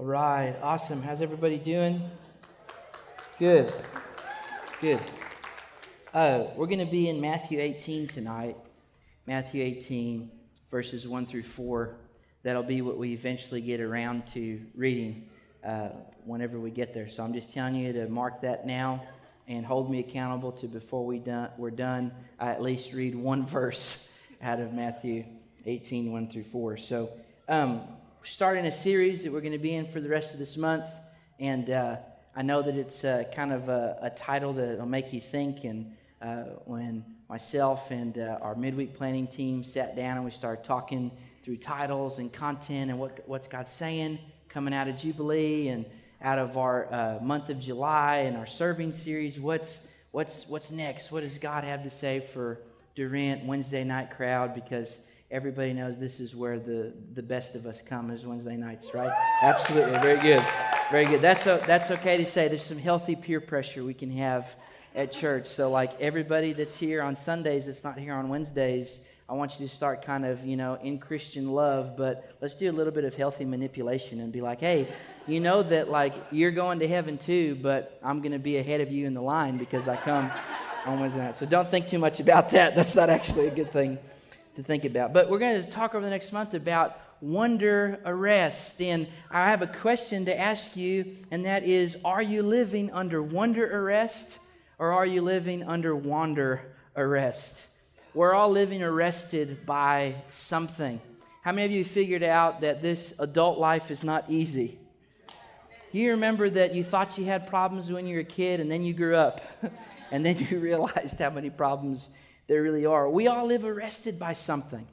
All right, awesome. How's everybody doing? Good, good. Uh, we're going to be in Matthew 18 tonight. Matthew 18, verses 1 through 4. That'll be what we eventually get around to reading uh, whenever we get there. So I'm just telling you to mark that now and hold me accountable to before we done, we're done, I at least read one verse out of Matthew 18, 1 through 4. So, um, starting a series that we're going to be in for the rest of this month. And uh, I know that it's uh, kind of a, a, title that will make you think. And uh, when myself and uh, our midweek planning team sat down and we started talking through titles and content and what, what's God saying coming out of Jubilee and out of our uh, month of July and our serving series, what's, what's, what's next? What does God have to say for Durant Wednesday night crowd? Because everybody knows this is where the, the best of us come is Wednesday nights, right? Absolutely. Very good. Very good. That's, a, that's okay to say. There's some healthy peer pressure we can have at church. So, like everybody that's here on Sundays that's not here on Wednesdays, I want you to start kind of, you know, in Christian love, but let's do a little bit of healthy manipulation and be like, hey, you know that, like, you're going to heaven too, but I'm going to be ahead of you in the line because I come on Wednesday night. So don't think too much about that. That's not actually a good thing to think about. But we're going to talk over the next month about wonder arrest. And I have a question to ask you, and that is Are you living under wonder arrest or are you living under wander arrest? We're all living arrested by something. How many of you figured out that this adult life is not easy? You remember that you thought you had problems when you were a kid, and then you grew up, and then you realized how many problems there really are. We all live arrested by something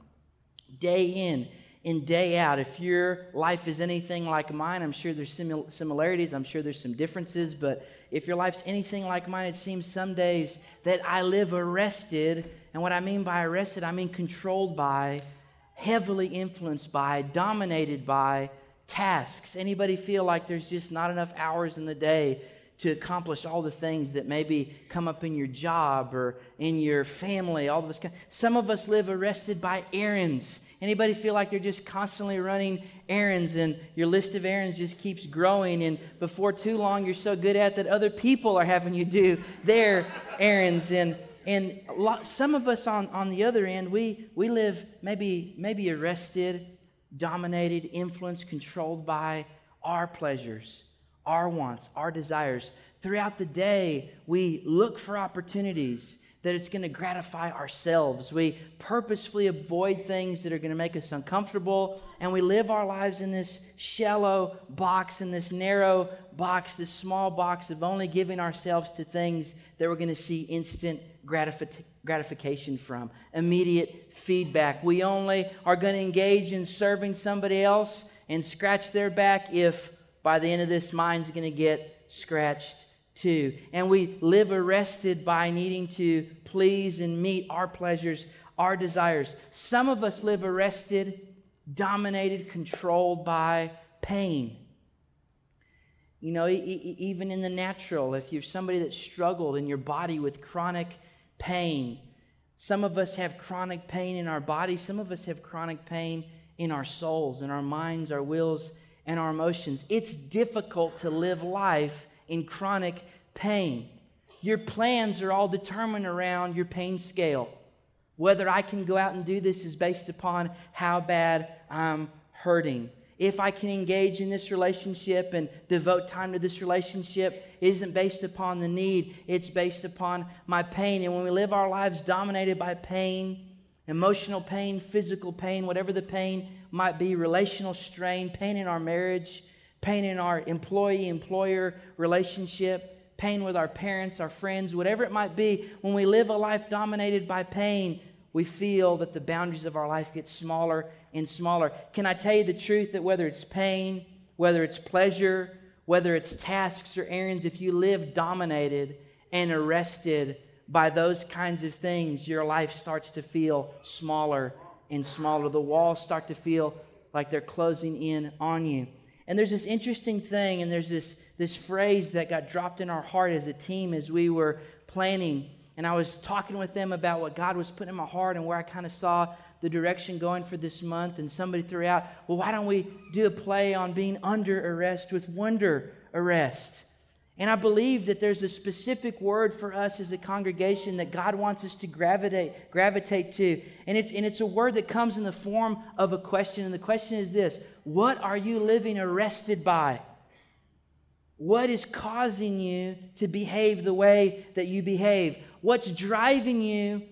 day in and day out. If your life is anything like mine, I'm sure there's simil- similarities, I'm sure there's some differences, but if your life's anything like mine, it seems some days that I live arrested. And what I mean by arrested, I mean controlled by, heavily influenced by, dominated by tasks. Anybody feel like there's just not enough hours in the day to accomplish all the things that maybe come up in your job or in your family all of us some of us live arrested by errands. Anybody feel like they're just constantly running errands and your list of errands just keeps growing and before too long you're so good at that other people are having you do their errands and and lot, some of us on, on the other end we we live maybe maybe arrested dominated influenced controlled by our pleasures our wants, our desires. Throughout the day, we look for opportunities that it's going to gratify ourselves. We purposefully avoid things that are going to make us uncomfortable, and we live our lives in this shallow box, in this narrow box, this small box of only giving ourselves to things that we're going to see instant gratification from, immediate feedback. We only are going to engage in serving somebody else and scratch their back if by the end of this, mine's going to get scratched too. And we live arrested by needing to please and meet our pleasures, our desires. Some of us live arrested, dominated, controlled by pain. You know, even in the natural, if you're somebody that struggled in your body with chronic pain, some of us have chronic pain in our body, some of us have chronic pain in our souls, in our minds, our wills, and our emotions. It's difficult to live life in chronic pain. Your plans are all determined around your pain scale. Whether I can go out and do this is based upon how bad I'm hurting. If I can engage in this relationship and devote time to this relationship isn't based upon the need, it's based upon my pain. And when we live our lives dominated by pain, emotional pain, physical pain, whatever the pain might be relational strain, pain in our marriage, pain in our employee employer relationship, pain with our parents, our friends, whatever it might be. When we live a life dominated by pain, we feel that the boundaries of our life get smaller and smaller. Can I tell you the truth that whether it's pain, whether it's pleasure, whether it's tasks or errands, if you live dominated and arrested by those kinds of things, your life starts to feel smaller and smaller. The walls start to feel like they're closing in on you. And there's this interesting thing, and there's this, this phrase that got dropped in our heart as a team as we were planning. And I was talking with them about what God was putting in my heart and where I kind of saw the direction going for this month, and somebody threw out, well, why don't we do a play on being under arrest with wonder arrest? And I believe that there's a specific word for us as a congregation that God wants us to gravitate, gravitate to. And it's, and it's a word that comes in the form of a question. And the question is this What are you living arrested by? What is causing you to behave the way that you behave? What's driving you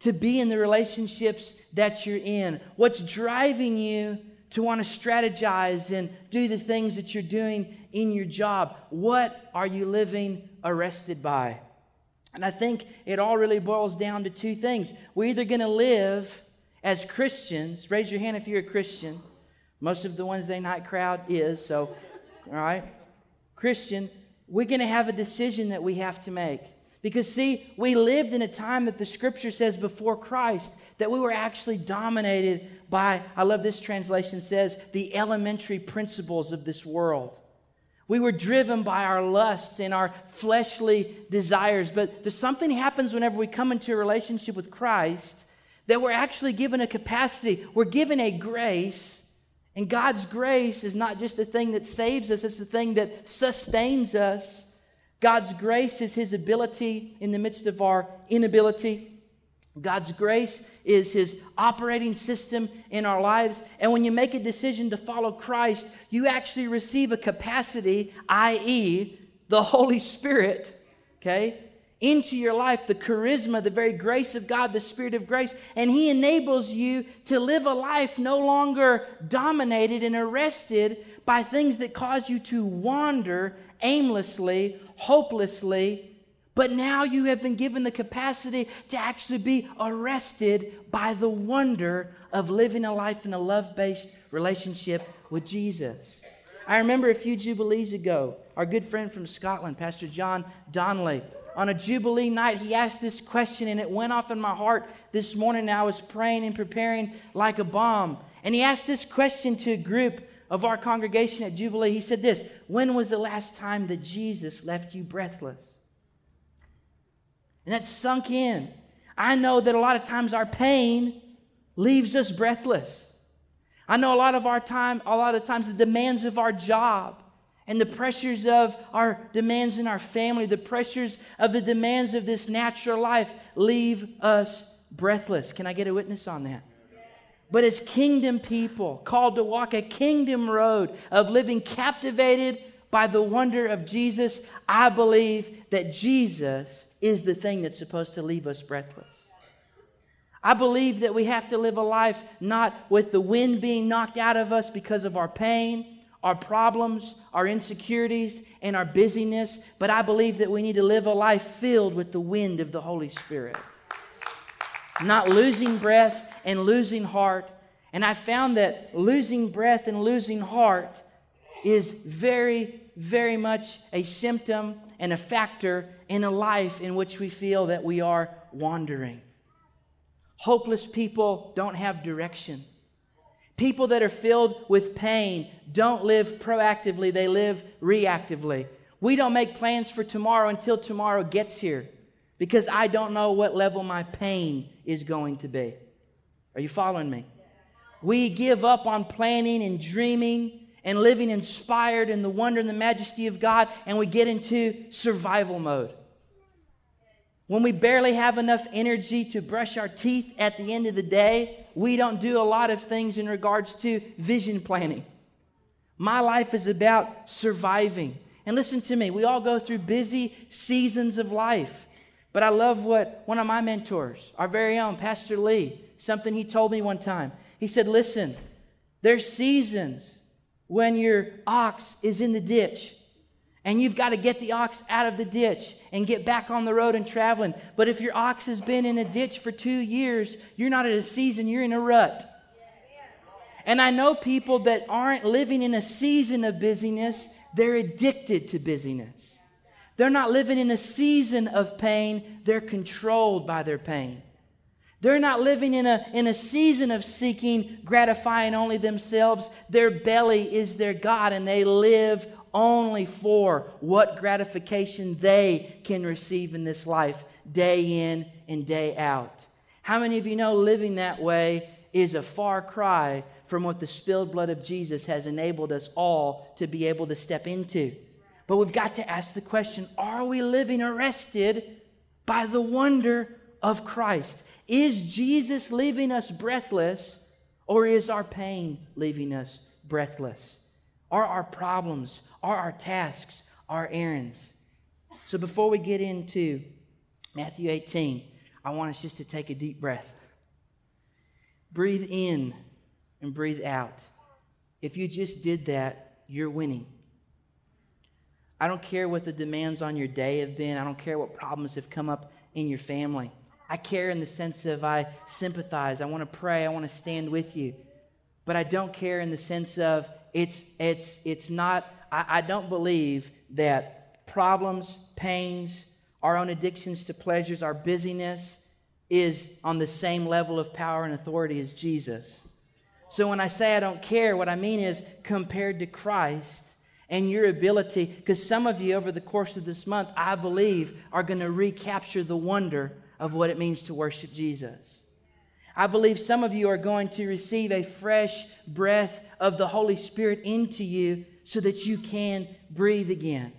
to be in the relationships that you're in? What's driving you to want to strategize and do the things that you're doing in your job? What are you living arrested by? And I think it all really boils down to two things. We're either going to live as Christians, raise your hand if you're a Christian. Most of the Wednesday night crowd is, so, all right. Christian, we're going to have a decision that we have to make. Because, see, we lived in a time that the scripture says before Christ that we were actually dominated by, I love this translation says, the elementary principles of this world. We were driven by our lusts and our fleshly desires. But there's something happens whenever we come into a relationship with Christ that we're actually given a capacity, we're given a grace. And God's grace is not just the thing that saves us, it's the thing that sustains us. God's grace is His ability in the midst of our inability. God's grace is His operating system in our lives. And when you make a decision to follow Christ, you actually receive a capacity, i.e., the Holy Spirit, okay, into your life, the charisma, the very grace of God, the Spirit of grace. And He enables you to live a life no longer dominated and arrested by things that cause you to wander aimlessly, hopelessly but now you have been given the capacity to actually be arrested by the wonder of living a life in a love based relationship with Jesus. I remember a few Jubilees ago, our good friend from Scotland, Pastor John Donnelly, on a Jubilee night, he asked this question and it went off in my heart this morning. I was praying and preparing like a bomb. And he asked this question to a group of our congregation at Jubilee. He said, This, when was the last time that Jesus left you breathless? And that sunk in. I know that a lot of times our pain leaves us breathless. I know a lot of our time, a lot of times the demands of our job and the pressures of our demands in our family, the pressures of the demands of this natural life leave us breathless. Can I get a witness on that? But as kingdom people, called to walk a kingdom road of living captivated by the wonder of Jesus, I believe that Jesus is the thing that's supposed to leave us breathless. I believe that we have to live a life not with the wind being knocked out of us because of our pain, our problems, our insecurities, and our busyness, but I believe that we need to live a life filled with the wind of the Holy Spirit. Not losing breath and losing heart. And I found that losing breath and losing heart is very very much a symptom and a factor in a life in which we feel that we are wandering. Hopeless people don't have direction. People that are filled with pain don't live proactively, they live reactively. We don't make plans for tomorrow until tomorrow gets here because I don't know what level my pain is going to be. Are you following me? We give up on planning and dreaming and living inspired in the wonder and the majesty of God, and we get into survival mode. When we barely have enough energy to brush our teeth at the end of the day, we don't do a lot of things in regards to vision planning. My life is about surviving. And listen to me, we all go through busy seasons of life. But I love what one of my mentors, our very own Pastor Lee, something he told me one time. He said, Listen, there's seasons when your ox is in the ditch and you've got to get the ox out of the ditch and get back on the road and traveling. But if your ox has been in a ditch for two years, you're not at a season, you're in a rut. And I know people that aren't living in a season of busyness, they're addicted to busyness. They're not living in a season of pain, they're controlled by their pain. They're not living in a, in a season of seeking, gratifying only themselves. Their belly is their God, and they live only for what gratification they can receive in this life, day in and day out. How many of you know living that way is a far cry from what the spilled blood of Jesus has enabled us all to be able to step into. But we've got to ask the question are we living arrested by the wonder of Christ? Is Jesus leaving us breathless, or is our pain leaving us breathless? Are our problems, are our tasks, our errands? So before we get into Matthew 18, I want us just to take a deep breath. Breathe in and breathe out. If you just did that, you're winning. I don't care what the demands on your day have been. I don't care what problems have come up in your family. I care in the sense of I sympathize. I want to pray. I want to stand with you. But I don't care in the sense of it's, it's, it's not, I, I don't believe that problems, pains, our own addictions to pleasures, our busyness is on the same level of power and authority as Jesus. So when I say I don't care, what I mean is compared to Christ and your ability, because some of you over the course of this month, I believe, are going to recapture the wonder of what it means to worship Jesus. I believe some of you are going to receive a fresh breath of the Holy Spirit into you so that you can breathe again.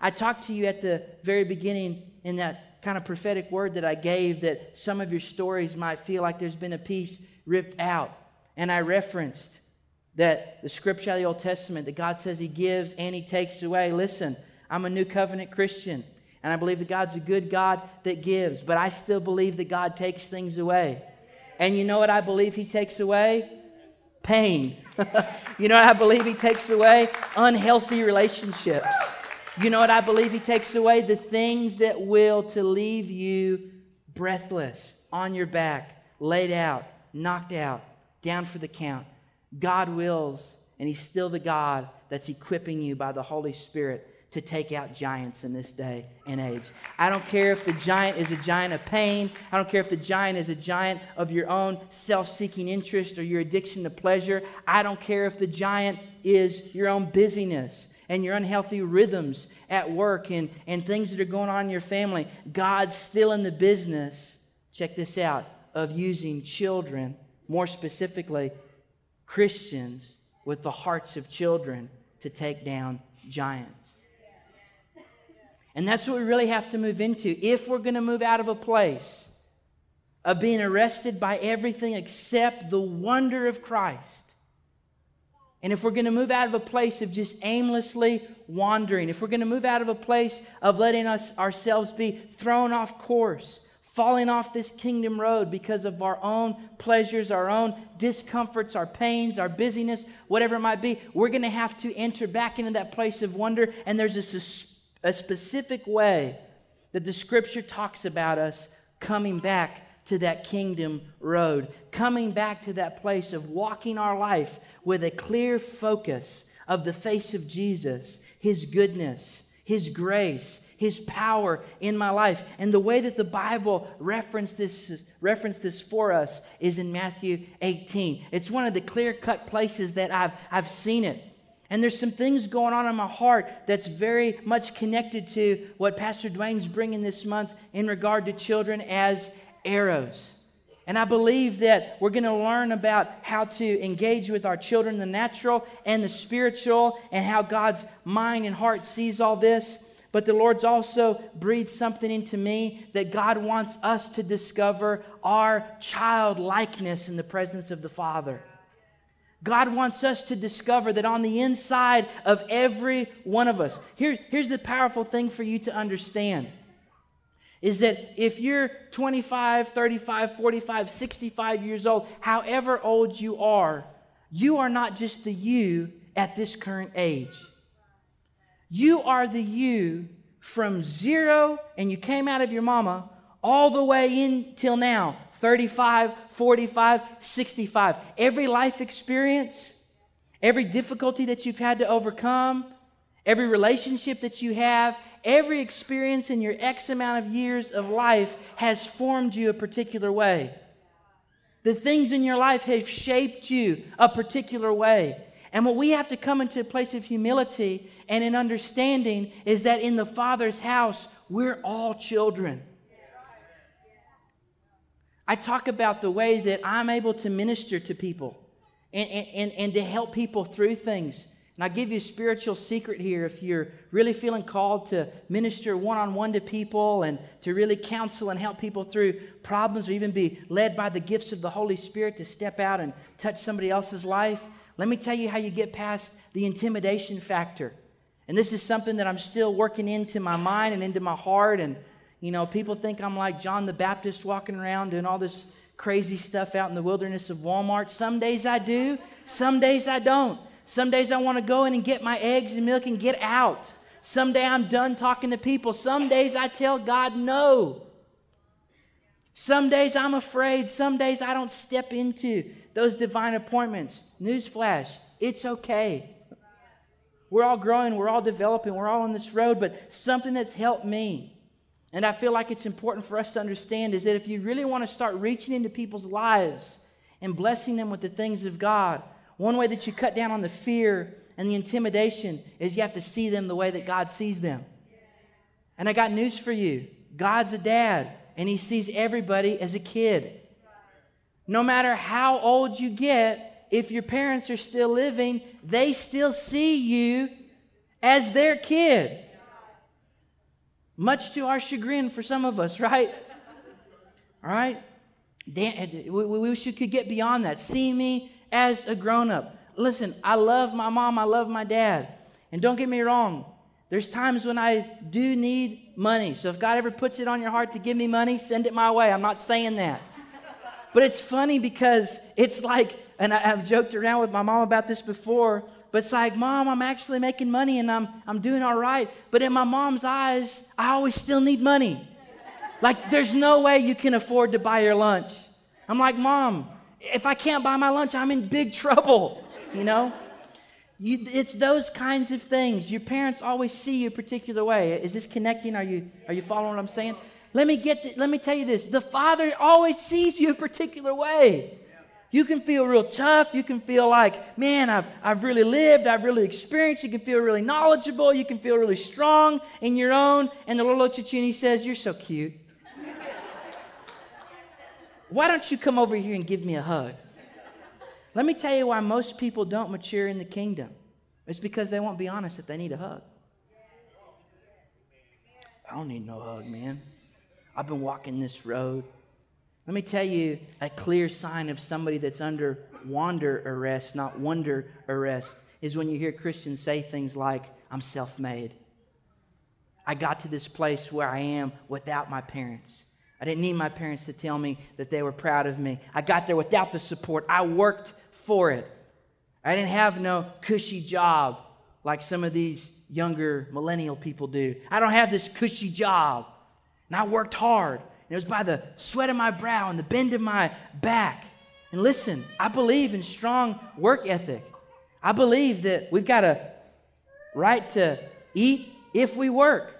I talked to you at the very beginning in that kind of prophetic word that I gave that some of your stories might feel like there's been a piece ripped out. And I referenced that the scripture of the Old Testament that God says He gives and He takes away. Listen, I'm a new covenant Christian, and I believe that God's a good God that gives, but I still believe that God takes things away. And you know what I believe He takes away? Pain. you know what I believe He takes away? Unhealthy relationships. You know what I believe He takes away? The things that will to leave you breathless, on your back, laid out, knocked out, down for the count. God wills, and He's still the God that's equipping you by the Holy Spirit to take out giants in this day and age. I don't care if the giant is a giant of pain. I don't care if the giant is a giant of your own self seeking interest or your addiction to pleasure. I don't care if the giant is your own busyness and your unhealthy rhythms at work and, and things that are going on in your family. God's still in the business, check this out, of using children, more specifically, Christians with the hearts of children to take down giants. And that's what we really have to move into. If we're going to move out of a place of being arrested by everything except the wonder of Christ, and if we're going to move out of a place of just aimlessly wandering, if we're going to move out of a place of letting us ourselves be thrown off course, falling off this kingdom road because of our own pleasures, our own discomforts, our pains, our busyness, whatever it might be, we're going to have to enter back into that place of wonder. And there's a a specific way that the scripture talks about us coming back to that kingdom road, coming back to that place of walking our life with a clear focus of the face of Jesus, His goodness, His grace, His power in my life. And the way that the Bible referenced this, referenced this for us is in Matthew 18. It's one of the clear cut places that I've, I've seen it. And there's some things going on in my heart that's very much connected to what Pastor Dwayne's bringing this month in regard to children as arrows. And I believe that we're going to learn about how to engage with our children, the natural and the spiritual, and how God's mind and heart sees all this. But the Lord's also breathed something into me that God wants us to discover our childlikeness in the presence of the Father. God wants us to discover that on the inside of every one of us, here, here's the powerful thing for you to understand is that if you're 25, 35, 45, 65 years old, however old you are, you are not just the you at this current age. You are the you from zero and you came out of your mama all the way in till now 35, 45, 65. Every life experience, every difficulty that you've had to overcome, every relationship that you have, every experience in your X amount of years of life has formed you a particular way. The things in your life have shaped you a particular way. And what we have to come into a place of humility and an understanding is that in the Father's house, we're all children. I talk about the way that I'm able to minister to people and, and, and to help people through things. And I give you a spiritual secret here. If you're really feeling called to minister one on one to people and to really counsel and help people through problems or even be led by the gifts of the Holy Spirit to step out and touch somebody else's life, let me tell you how you get past the intimidation factor. And this is something that I'm still working into my mind and into my heart. And, you know, people think I'm like John the Baptist walking around doing all this crazy stuff out in the wilderness of Walmart. Some days I do, some days I don't. Some days I want to go in and get my eggs and milk and get out. Some day I'm done talking to people. Some days I tell God no. Some days I'm afraid. Some days I don't step into those divine appointments. Newsflash, it's okay. We're all growing, we're all developing, we're all on this road, but something that's helped me, and I feel like it's important for us to understand, is that if you really want to start reaching into people's lives and blessing them with the things of God, one way that you cut down on the fear and the intimidation is you have to see them the way that God sees them. And I got news for you God's a dad, and He sees everybody as a kid. No matter how old you get, if your parents are still living, they still see you as their kid. Much to our chagrin for some of us, right? All right? Eh, we, we, you could get beyond that. See me as a grown up. Listen, I love my mom, I love my dad. And don't get me wrong, there's times when I do need money. So if God ever puts it on your heart to give me money, send it my way. I'm not saying that. But it's funny because it's like, and I, have joked around with my mom about this before, but it's like, Mom, I'm actually making money and I'm, I'm doing all right. But in my mom's eyes, I always still need money. Like, there's no way you can afford to buy your lunch. I'm like, Mom, if I can't buy my lunch, I'm in big trouble, you know? You, it's those kinds of things. Your parents always see you a particular way. Is this connecting? Are you, are you following what I'm saying? Let me, get the, let me tell you this the Father always sees you a particular way. You can feel real tough. You can feel like, man, I've, I've really lived. I've really experienced. You can feel really knowledgeable. You can feel really strong in your own. And the Lord looks at you and he says, You're so cute. Why don't you come over here and give me a hug? Let me tell you why most people don't mature in the kingdom. It's because they won't be honest that they need a hug. I don't need no hug, man. I've been walking this road. Let me tell you a clear sign of somebody that's under wander arrest, not wonder arrest, is when you hear Christians say things like, I'm self made. I got to this place where I am without my parents. I didn't need my parents to tell me that they were proud of me. I got there without the support. I worked for it. I didn't have no cushy job like some of these younger millennial people do. I don't have this cushy job. And I worked hard. And it was by the sweat of my brow and the bend of my back. And listen, I believe in strong work ethic. I believe that we've got a right to eat if we work.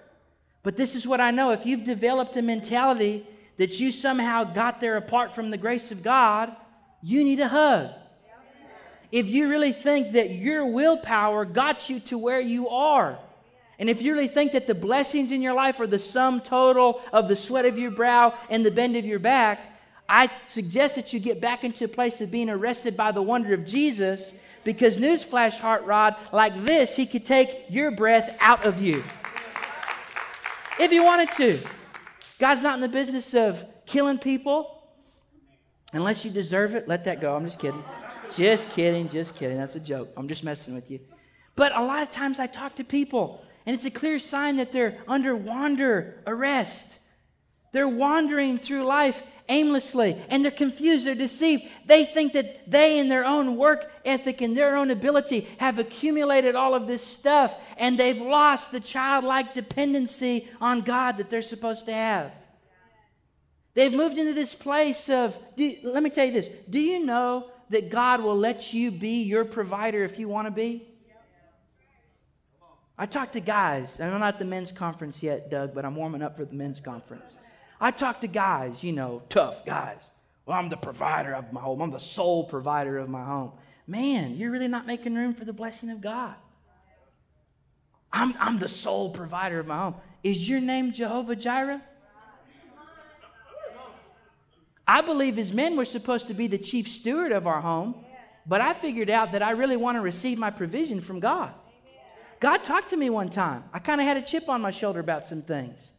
But this is what I know if you've developed a mentality that you somehow got there apart from the grace of God, you need a hug. If you really think that your willpower got you to where you are, and if you really think that the blessings in your life are the sum total of the sweat of your brow and the bend of your back, I suggest that you get back into a place of being arrested by the wonder of Jesus because, newsflash, Heart Rod, like this, he could take your breath out of you if he wanted to. God's not in the business of killing people. Unless you deserve it, let that go. I'm just kidding. Just kidding, just kidding. That's a joke. I'm just messing with you. But a lot of times I talk to people, and it's a clear sign that they're under wander arrest. They're wandering through life aimlessly and they're confused, they're deceived. They think that they, in their own work ethic and their own ability, have accumulated all of this stuff and they've lost the childlike dependency on God that they're supposed to have. They've moved into this place of, do, let me tell you this do you know that God will let you be your provider if you want to be? I talk to guys. I'm not at the men's conference yet, Doug, but I'm warming up for the men's conference. I talk to guys, you know, tough guys. Well, I'm the provider of my home. I'm the sole provider of my home. Man, you're really not making room for the blessing of God. I'm, I'm the sole provider of my home. Is your name Jehovah Jireh? I believe as men, we're supposed to be the chief steward of our home, but I figured out that I really want to receive my provision from God. God talked to me one time. I kind of had a chip on my shoulder about some things.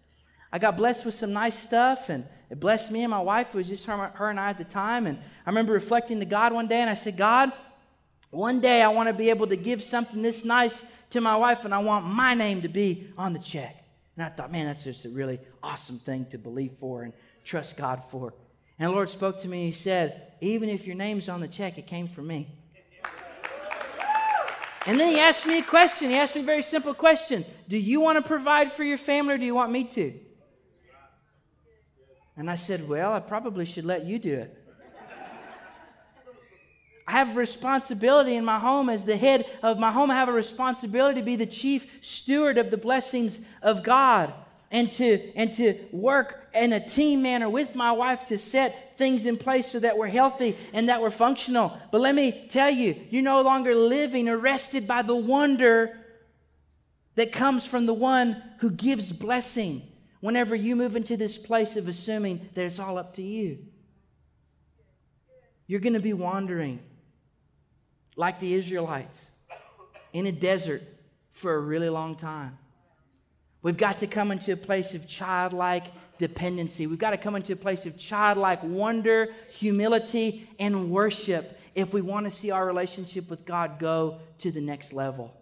I got blessed with some nice stuff, and it blessed me and my wife. It was just her, her and I at the time. And I remember reflecting to God one day, and I said, God, one day I want to be able to give something this nice to my wife, and I want my name to be on the check. And I thought, man, that's just a really awesome thing to believe for and trust God for. And the Lord spoke to me, He said, Even if your name's on the check, it came from me. And then He asked me a question. He asked me a very simple question Do you want to provide for your family or do you want me to? And I said, Well, I probably should let you do it. I have a responsibility in my home as the head of my home. I have a responsibility to be the chief steward of the blessings of God and to, and to work in a team manner with my wife to set things in place so that we're healthy and that we're functional. But let me tell you, you're no longer living arrested by the wonder that comes from the one who gives blessing whenever you move into this place of assuming that it's all up to you. You're going to be wandering like the Israelites in a desert for a really long time. We've got to come into a place of childlike dependency. We've got to come into a place of childlike wonder, humility, and worship if we want to see our relationship with God go to the next level.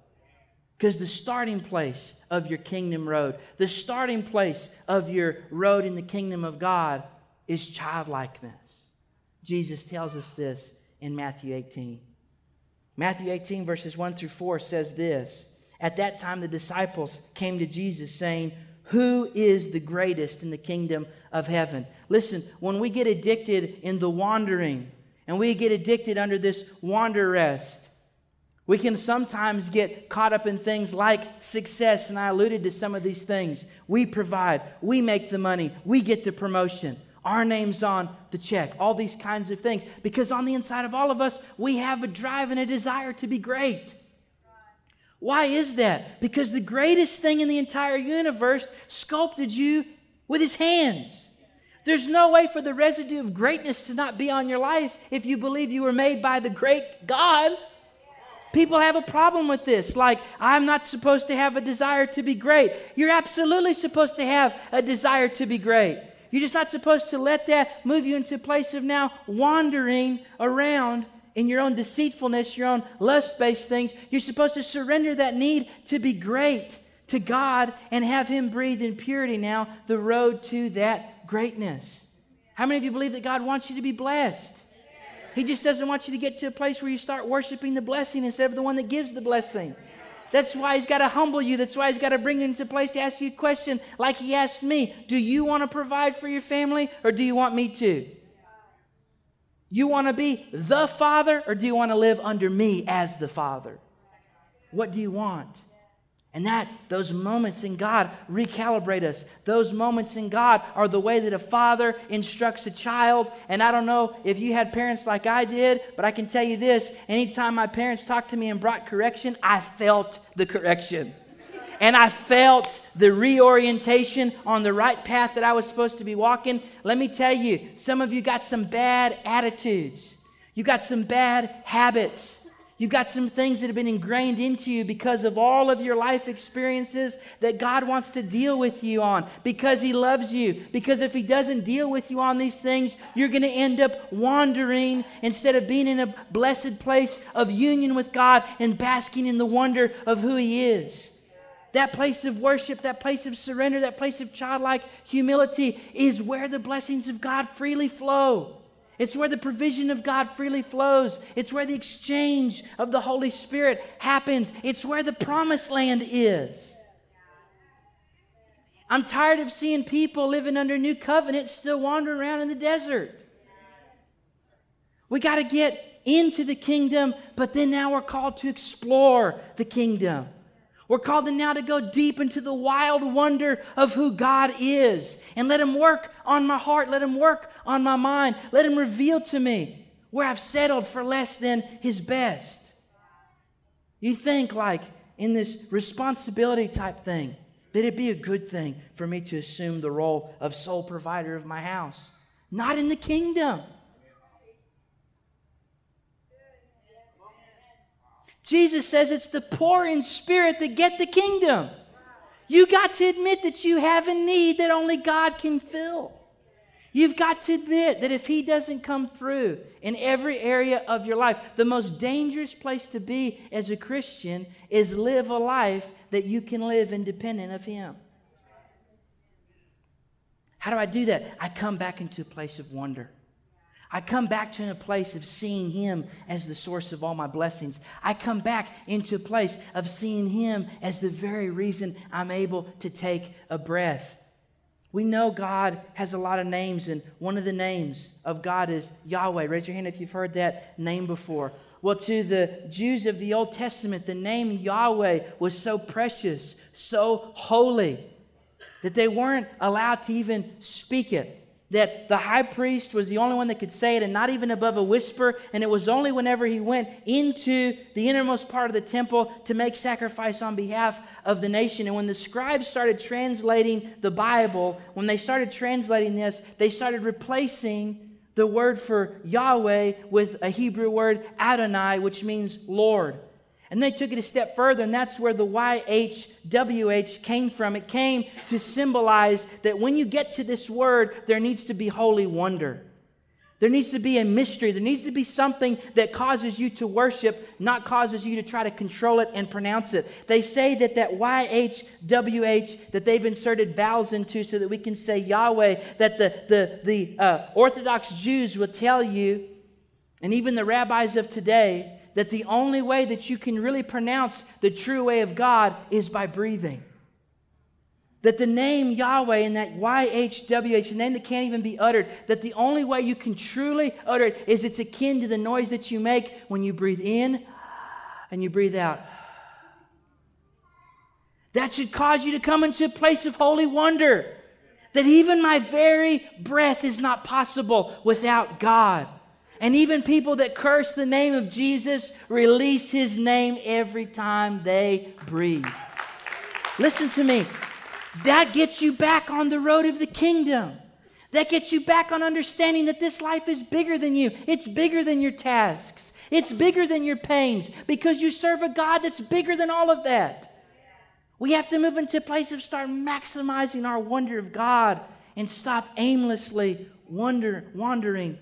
Because the starting place of your kingdom road, the starting place of your road in the kingdom of God is childlikeness. Jesus tells us this in Matthew 18. Matthew 18, verses 1 through 4 says this At that time, the disciples came to Jesus saying, Who is the greatest in the kingdom of heaven? Listen, when we get addicted in the wandering, and we get addicted under this wander rest, we can sometimes get caught up in things like success, and I alluded to some of these things. We provide, we make the money, we get the promotion our name's on the check, all these kinds of things. Because on the inside of all of us, we have a drive and a desire to be great. Why is that? Because the greatest thing in the entire universe sculpted you with his hands. There's no way for the residue of greatness to not be on your life if you believe you were made by the great God. People have a problem with this. Like, I'm not supposed to have a desire to be great. You're absolutely supposed to have a desire to be great. You're just not supposed to let that move you into a place of now wandering around in your own deceitfulness, your own lust based things. You're supposed to surrender that need to be great to God and have Him breathe in purity now the road to that greatness. How many of you believe that God wants you to be blessed? He just doesn't want you to get to a place where you start worshiping the blessing instead of the one that gives the blessing. That's why he's got to humble you. That's why he's got to bring you into a place to ask you a question like he asked me Do you want to provide for your family or do you want me to? You want to be the father or do you want to live under me as the father? What do you want? And that, those moments in God recalibrate us. Those moments in God are the way that a father instructs a child. And I don't know if you had parents like I did, but I can tell you this anytime my parents talked to me and brought correction, I felt the correction. And I felt the reorientation on the right path that I was supposed to be walking. Let me tell you, some of you got some bad attitudes, you got some bad habits. You've got some things that have been ingrained into you because of all of your life experiences that God wants to deal with you on because He loves you. Because if He doesn't deal with you on these things, you're going to end up wandering instead of being in a blessed place of union with God and basking in the wonder of who He is. That place of worship, that place of surrender, that place of childlike humility is where the blessings of God freely flow. It's where the provision of God freely flows. It's where the exchange of the Holy Spirit happens. It's where the promised land is. I'm tired of seeing people living under new covenant still wandering around in the desert. We got to get into the kingdom, but then now we're called to explore the kingdom. We're called now to go deep into the wild wonder of who God is and let Him work on my heart, let Him work on my mind, let Him reveal to me where I've settled for less than His best. You think, like, in this responsibility type thing, that it'd be a good thing for me to assume the role of sole provider of my house. not in the kingdom. Jesus says it's the poor in spirit that get the kingdom. You got to admit that you have a need that only God can fill. You've got to admit that if He doesn't come through in every area of your life, the most dangerous place to be as a Christian is live a life that you can live independent of Him. How do I do that? I come back into a place of wonder. I come back to a place of seeing Him as the source of all my blessings. I come back into a place of seeing Him as the very reason I'm able to take a breath. We know God has a lot of names, and one of the names of God is Yahweh. Raise your hand if you've heard that name before. Well, to the Jews of the Old Testament, the name Yahweh was so precious, so holy, that they weren't allowed to even speak it that the high priest was the only one that could say it and not even above a whisper. And it was only whenever he went into the innermost part of the temple to make sacrifice on behalf of the nation. And when the scribes started translating the Bible, when they started translating this, they started replacing the word for Yahweh with a Hebrew word Adonai, which means Lord. And they took it a step further, and that's where the YHWH came from. It came to symbolize that when you get to this word, there needs to be holy wonder. There needs to be a mystery. There needs to be something that causes you to worship, not causes you to try to control it and pronounce it. They say that that YHWH that they've inserted vowels into so that we can say Yahweh, that the, the, the uh, Orthodox Jews will tell you, and even the rabbis of today, that the only way that you can really pronounce the true way of God is by breathing. That the name Yahweh and that YHWH, the name that can't even be uttered, that the only way you can truly utter it is it's akin to the noise that you make when you breathe in and you breathe out. That should cause you to come into a place of holy wonder. That even my very breath is not possible without God. And even people that curse the name of Jesus release his name every time they breathe. Listen to me. That gets you back on the road of the kingdom. That gets you back on understanding that this life is bigger than you. It's bigger than your tasks. It's bigger than your pains because you serve a God that's bigger than all of that. We have to move into a place of start maximizing our wonder of God and stop aimlessly wonder, wandering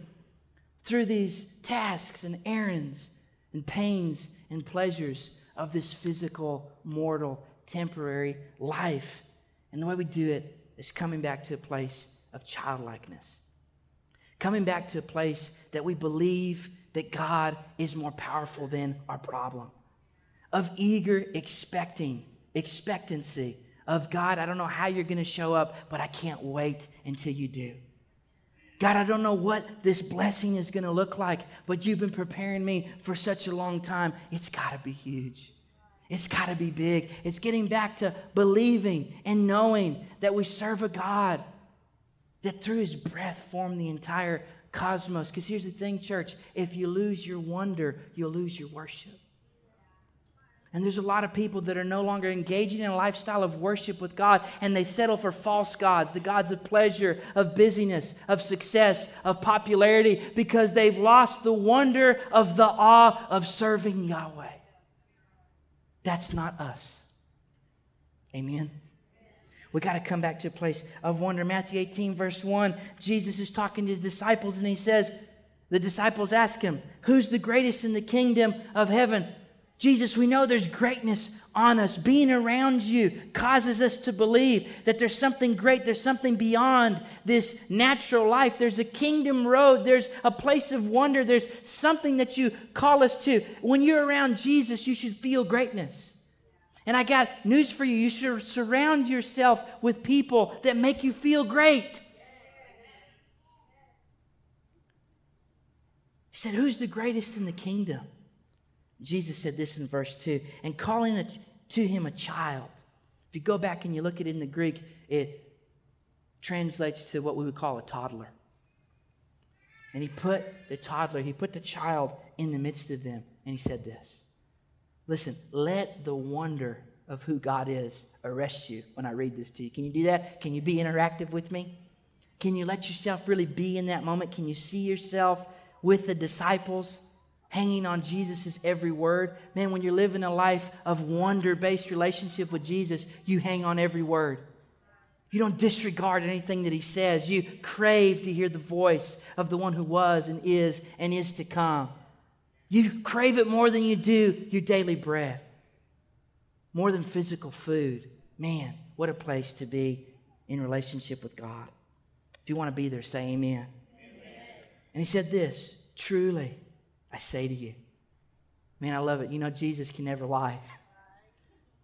through these tasks and errands and pains and pleasures of this physical, mortal, temporary life. And the way we do it is coming back to a place of childlikeness, coming back to a place that we believe that God is more powerful than our problem, of eager expecting, expectancy of God, I don't know how you're going to show up, but I can't wait until you do. God, I don't know what this blessing is going to look like, but you've been preparing me for such a long time. It's got to be huge. It's got to be big. It's getting back to believing and knowing that we serve a God that through his breath formed the entire cosmos. Because here's the thing, church if you lose your wonder, you'll lose your worship. And there's a lot of people that are no longer engaging in a lifestyle of worship with God, and they settle for false gods, the gods of pleasure, of busyness, of success, of popularity, because they've lost the wonder of the awe of serving Yahweh. That's not us. Amen. We got to come back to a place of wonder. Matthew 18, verse 1, Jesus is talking to his disciples, and he says, The disciples ask him, Who's the greatest in the kingdom of heaven? Jesus, we know there's greatness on us. Being around you causes us to believe that there's something great, there's something beyond this natural life. There's a kingdom road, there's a place of wonder, there's something that you call us to. When you're around Jesus, you should feel greatness. And I got news for you you should surround yourself with people that make you feel great. He said, Who's the greatest in the kingdom? Jesus said this in verse 2 and calling it to him a child. If you go back and you look at it in the Greek, it translates to what we would call a toddler. And he put the toddler, he put the child in the midst of them, and he said this Listen, let the wonder of who God is arrest you when I read this to you. Can you do that? Can you be interactive with me? Can you let yourself really be in that moment? Can you see yourself with the disciples? Hanging on Jesus' every word. Man, when you're living a life of wonder based relationship with Jesus, you hang on every word. You don't disregard anything that he says. You crave to hear the voice of the one who was and is and is to come. You crave it more than you do your daily bread, more than physical food. Man, what a place to be in relationship with God. If you want to be there, say amen. amen. And he said this truly, I say to you. Man, I love it. You know, Jesus can never lie.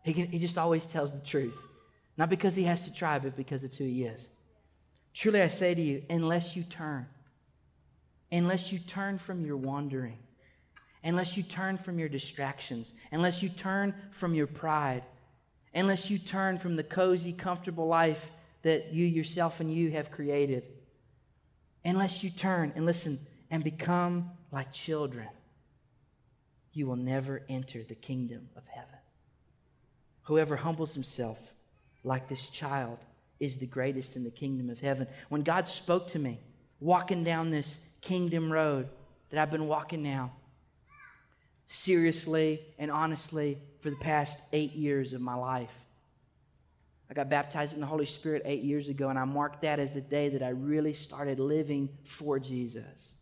He, can, he just always tells the truth. Not because he has to try, but because it's who he is. Truly, I say to you, unless you turn, unless you turn from your wandering, unless you turn from your distractions, unless you turn from your pride, unless you turn from the cozy, comfortable life that you yourself and you have created, unless you turn and listen and become like children, you will never enter the kingdom of heaven. Whoever humbles himself like this child is the greatest in the kingdom of heaven. When God spoke to me, walking down this kingdom road that I've been walking now, seriously and honestly for the past eight years of my life. I got baptized in the Holy Spirit eight years ago, and I marked that as the day that I really started living for Jesus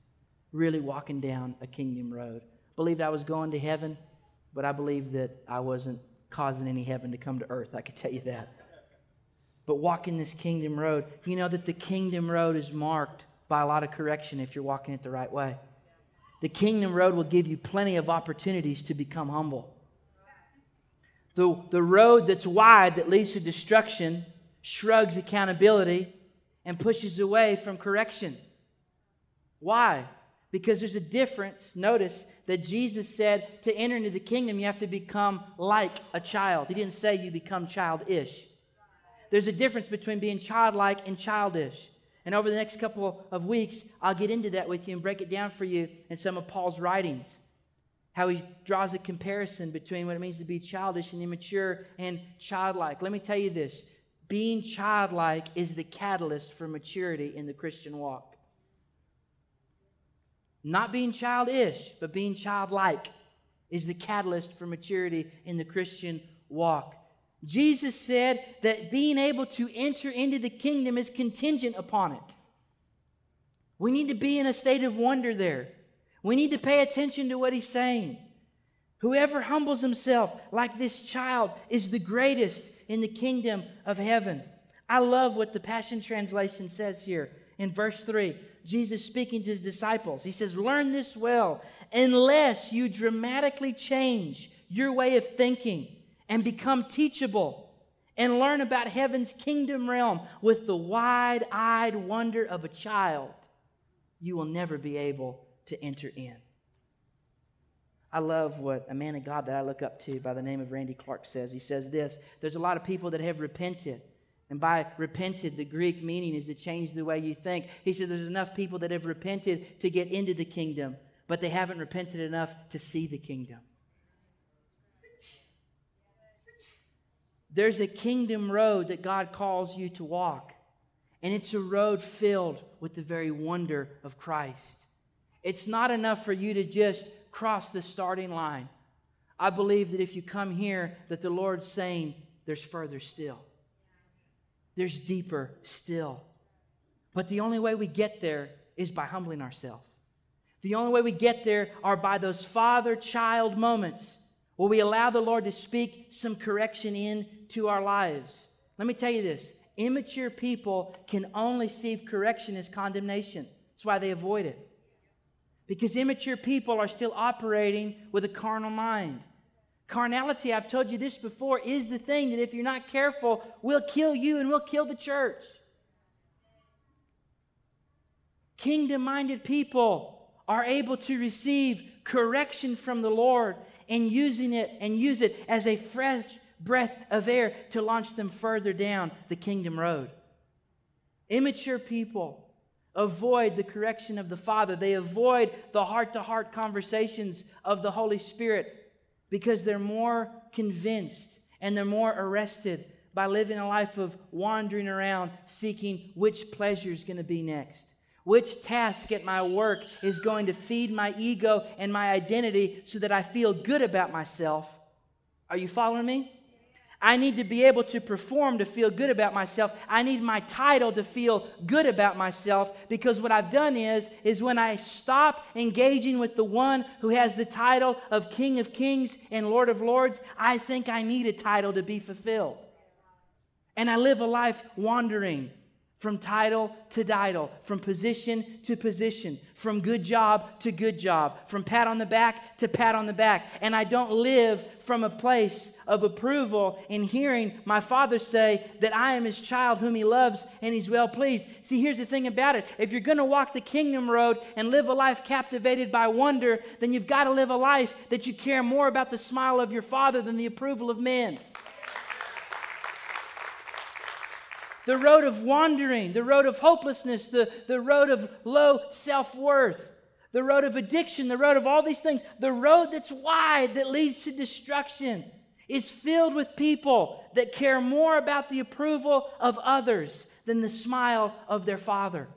really walking down a kingdom road. Believed I was going to heaven, but I believed that I wasn't causing any heaven to come to earth. I could tell you that. But walking this kingdom road, you know that the kingdom road is marked by a lot of correction if you're walking it the right way. The kingdom road will give you plenty of opportunities to become humble. The, the road that's wide that leads to destruction shrugs accountability and pushes away from correction. Why? Because there's a difference. Notice that Jesus said to enter into the kingdom, you have to become like a child. He didn't say you become childish. There's a difference between being childlike and childish. And over the next couple of weeks, I'll get into that with you and break it down for you in some of Paul's writings. How he draws a comparison between what it means to be childish and immature and childlike. Let me tell you this being childlike is the catalyst for maturity in the Christian walk. Not being childish, but being childlike is the catalyst for maturity in the Christian walk. Jesus said that being able to enter into the kingdom is contingent upon it. We need to be in a state of wonder there. We need to pay attention to what he's saying. Whoever humbles himself like this child is the greatest in the kingdom of heaven. I love what the Passion Translation says here in verse 3. Jesus speaking to his disciples. He says, Learn this well, unless you dramatically change your way of thinking and become teachable and learn about heaven's kingdom realm with the wide eyed wonder of a child, you will never be able to enter in. I love what a man of God that I look up to by the name of Randy Clark says. He says this There's a lot of people that have repented and by repented, the Greek meaning is to change the way you think. He said there's enough people that have repented to get into the kingdom, but they haven't repented enough to see the kingdom. There's a kingdom road that God calls you to walk, and it's a road filled with the very wonder of Christ. It's not enough for you to just cross the starting line. I believe that if you come here, that the Lord's saying there's further still there's deeper still. But the only way we get there is by humbling ourselves. The only way we get there are by those father child moments where we allow the Lord to speak some correction into our lives. Let me tell you this immature people can only see correction as condemnation. That's why they avoid it. Because immature people are still operating with a carnal mind. Carnality, I've told you this before, is the thing that if you're not careful, will kill you and will kill the church. Kingdom minded people are able to receive correction from the Lord and using it and use it as a fresh breath of air to launch them further down the kingdom road. Immature people avoid the correction of the Father. They avoid the heart to heart conversations of the Holy Spirit because they're more convinced and they're more arrested by living a life of wandering around seeking which pleasure is going to be next. Which task at my work is going to feed my ego and my identity so that I feel good about myself? Are you following me? I need to be able to perform to feel good about myself. I need my title to feel good about myself because what I've done is is when I stop engaging with the one who has the title of King of Kings and Lord of Lords, I think I need a title to be fulfilled. And I live a life wandering from title to title, from position to position, from good job to good job, from pat on the back to pat on the back. And I don't live from a place of approval in hearing my father say that I am his child whom he loves and he's well pleased. See, here's the thing about it if you're going to walk the kingdom road and live a life captivated by wonder, then you've got to live a life that you care more about the smile of your father than the approval of men. The road of wandering, the road of hopelessness, the, the road of low self worth, the road of addiction, the road of all these things, the road that's wide that leads to destruction is filled with people that care more about the approval of others than the smile of their father.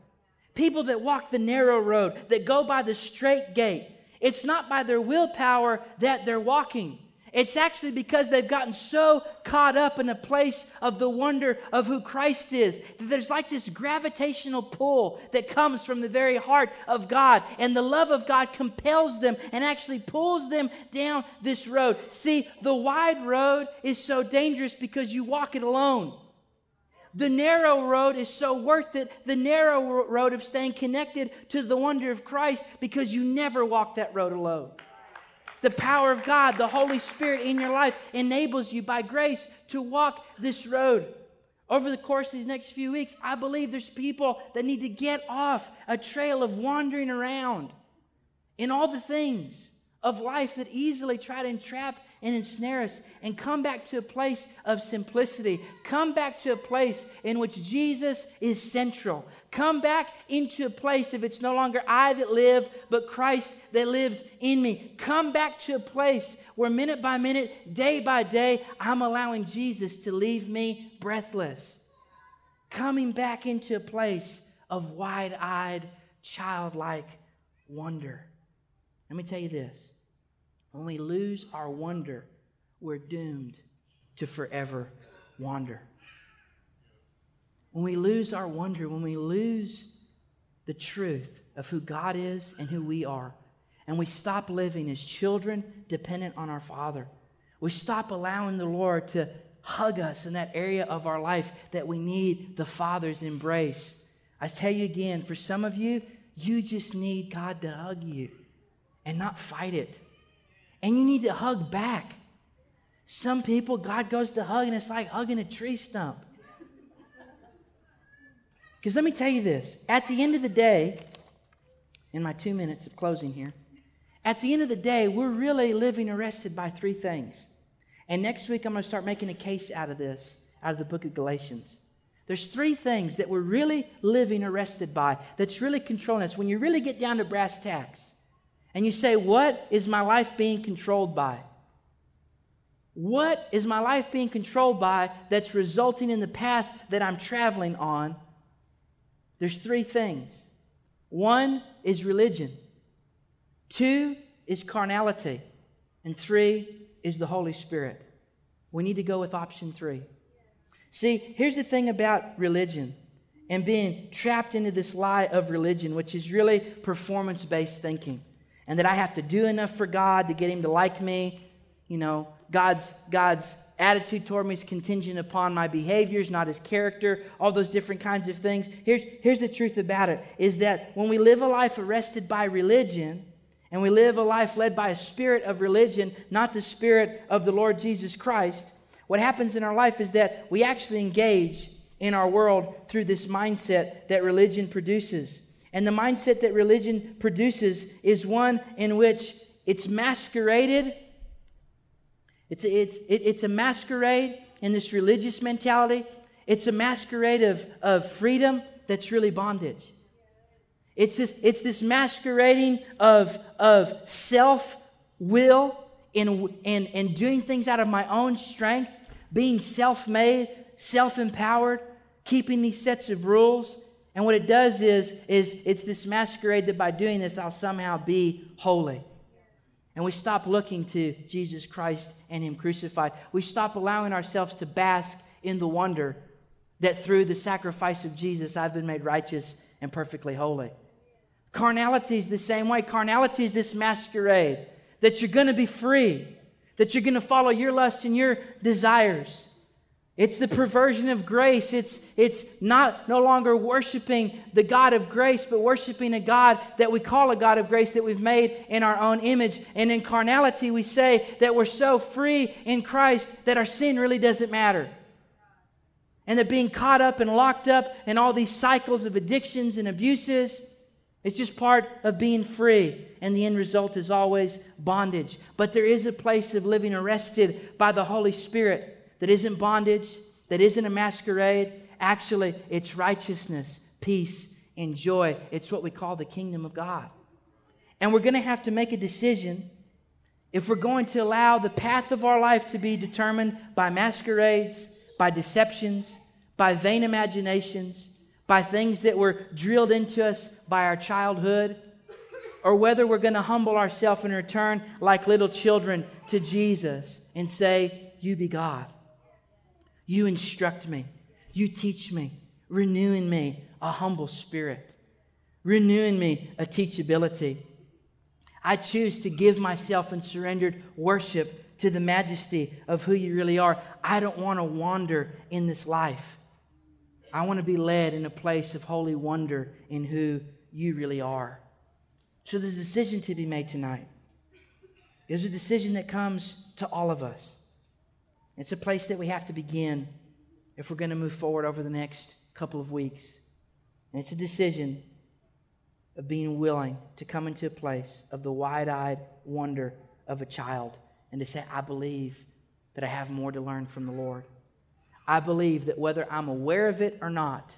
People that walk the narrow road, that go by the straight gate. It's not by their willpower that they're walking. It's actually because they've gotten so caught up in a place of the wonder of who Christ is that there's like this gravitational pull that comes from the very heart of God. And the love of God compels them and actually pulls them down this road. See, the wide road is so dangerous because you walk it alone. The narrow road is so worth it, the narrow road of staying connected to the wonder of Christ, because you never walk that road alone. The power of God, the Holy Spirit in your life enables you by grace to walk this road. Over the course of these next few weeks, I believe there's people that need to get off a trail of wandering around in all the things of life that easily try to entrap and ensnare us and come back to a place of simplicity. Come back to a place in which Jesus is central. Come back into a place if it's no longer I that live, but Christ that lives in me. Come back to a place where minute by minute, day by day, I'm allowing Jesus to leave me breathless. Coming back into a place of wide eyed, childlike wonder. Let me tell you this when we lose our wonder, we're doomed to forever wander. When we lose our wonder, when we lose the truth of who God is and who we are, and we stop living as children dependent on our Father, we stop allowing the Lord to hug us in that area of our life that we need the Father's embrace. I tell you again, for some of you, you just need God to hug you and not fight it and you need to hug back. Some people, God goes to hug, and it's like hugging a tree stump. Because let me tell you this at the end of the day, in my two minutes of closing here, at the end of the day, we're really living arrested by three things. And next week, I'm going to start making a case out of this, out of the book of Galatians. There's three things that we're really living arrested by that's really controlling us. When you really get down to brass tacks, and you say, What is my life being controlled by? What is my life being controlled by that's resulting in the path that I'm traveling on? There's three things. One is religion, two is carnality, and three is the Holy Spirit. We need to go with option three. See, here's the thing about religion and being trapped into this lie of religion, which is really performance based thinking and that I have to do enough for God to get him to like me. You know, God's God's attitude toward me is contingent upon my behaviors, not his character, all those different kinds of things. Here's, here's the truth about it is that when we live a life arrested by religion, and we live a life led by a spirit of religion, not the spirit of the Lord Jesus Christ, what happens in our life is that we actually engage in our world through this mindset that religion produces. And the mindset that religion produces is one in which it's masqueraded. It's a, it's, it, it's a masquerade in this religious mentality. It's a masquerade of, of freedom that's really bondage. It's this, it's this masquerading of, of self will and, and, and doing things out of my own strength, being self made, self empowered, keeping these sets of rules. And what it does is, is it's this masquerade that by doing this, I'll somehow be holy. And we stop looking to Jesus Christ and Him crucified. We stop allowing ourselves to bask in the wonder that through the sacrifice of Jesus, I've been made righteous and perfectly holy. Carnality is the same way. Carnality is this masquerade that you're going to be free, that you're going to follow your lust and your desires. It's the perversion of grace. It's, it's not no longer worshiping the God of grace, but worshiping a God that we call a God of grace that we've made in our own image. And in carnality, we say that we're so free in Christ that our sin really doesn't matter. And that being caught up and locked up in all these cycles of addictions and abuses, it's just part of being free. And the end result is always bondage. But there is a place of living arrested by the Holy Spirit that isn't bondage, that isn't a masquerade. Actually, it's righteousness, peace, and joy. It's what we call the kingdom of God. And we're going to have to make a decision if we're going to allow the path of our life to be determined by masquerades, by deceptions, by vain imaginations, by things that were drilled into us by our childhood, or whether we're going to humble ourselves and return like little children to Jesus and say, You be God. You instruct me. You teach me, renewing me a humble spirit, renewing me a teachability. I choose to give myself in surrendered worship to the majesty of who you really are. I don't want to wander in this life. I want to be led in a place of holy wonder in who you really are. So there's a decision to be made tonight. There's a decision that comes to all of us. It's a place that we have to begin if we're going to move forward over the next couple of weeks. And it's a decision of being willing to come into a place of the wide eyed wonder of a child and to say, I believe that I have more to learn from the Lord. I believe that whether I'm aware of it or not,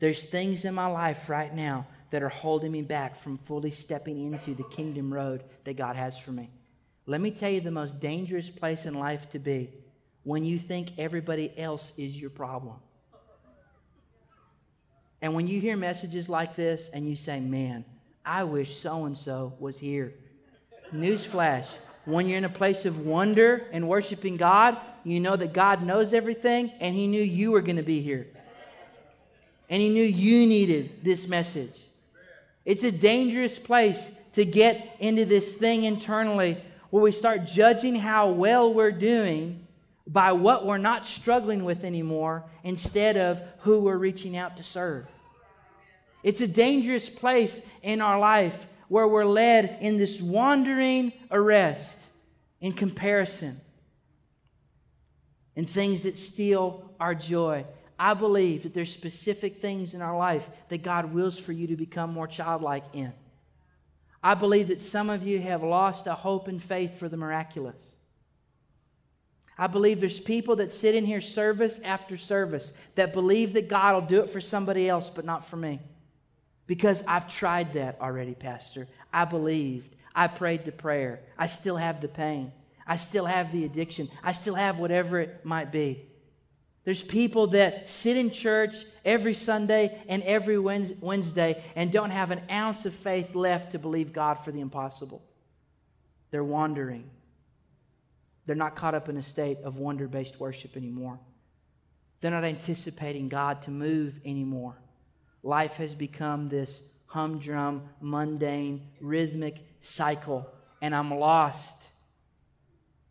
there's things in my life right now that are holding me back from fully stepping into the kingdom road that God has for me. Let me tell you the most dangerous place in life to be when you think everybody else is your problem. And when you hear messages like this and you say, man, I wish so and so was here. Newsflash when you're in a place of wonder and worshiping God, you know that God knows everything and He knew you were going to be here. And He knew you needed this message. It's a dangerous place to get into this thing internally where we start judging how well we're doing by what we're not struggling with anymore instead of who we're reaching out to serve. It's a dangerous place in our life where we're led in this wandering arrest in comparison and things that steal our joy. I believe that there's specific things in our life that God wills for you to become more childlike in. I believe that some of you have lost a hope and faith for the miraculous. I believe there's people that sit in here service after service that believe that God will do it for somebody else, but not for me. Because I've tried that already, Pastor. I believed. I prayed the prayer. I still have the pain. I still have the addiction. I still have whatever it might be. There's people that sit in church every Sunday and every Wednesday and don't have an ounce of faith left to believe God for the impossible. They're wandering. They're not caught up in a state of wonder based worship anymore. They're not anticipating God to move anymore. Life has become this humdrum, mundane, rhythmic cycle, and I'm lost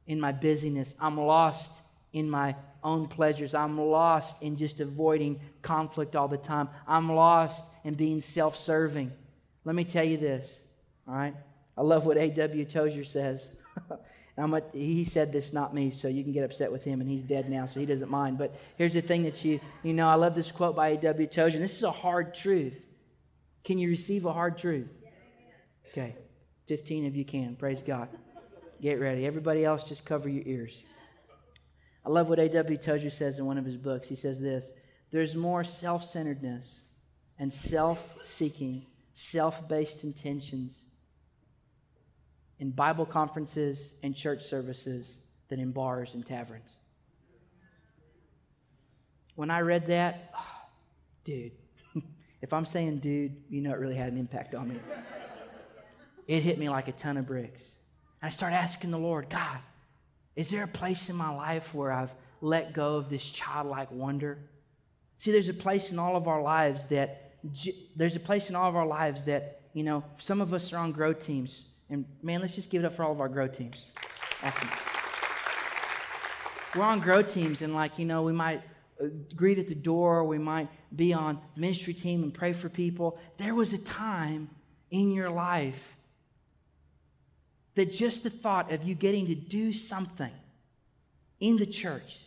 in my busyness. I'm lost in my own pleasures. I'm lost in just avoiding conflict all the time. I'm lost in being self serving. Let me tell you this, all right? I love what A.W. Tozer says. A, he said this, not me, so you can get upset with him, and he's dead now, so he doesn't mind. But here's the thing that you, you know, I love this quote by A.W. Tozer, and this is a hard truth. Can you receive a hard truth? Okay, 15 of you can. Praise God. Get ready. Everybody else, just cover your ears. I love what A.W. Tozer says in one of his books. He says this There's more self centeredness and self seeking, self based intentions in Bible conferences and church services than in bars and taverns. when I read that, oh, dude, if I'm saying dude, you know it really had an impact on me. it hit me like a ton of bricks. And I started asking the Lord, God, is there a place in my life where I've let go of this childlike wonder? See, there's a place in all of our lives that there's a place in all of our lives that, you know, some of us are on grow teams. And man, let's just give it up for all of our grow teams. Awesome. We're on grow teams, and like, you know, we might uh, greet at the door, we might be on ministry team and pray for people. There was a time in your life that just the thought of you getting to do something in the church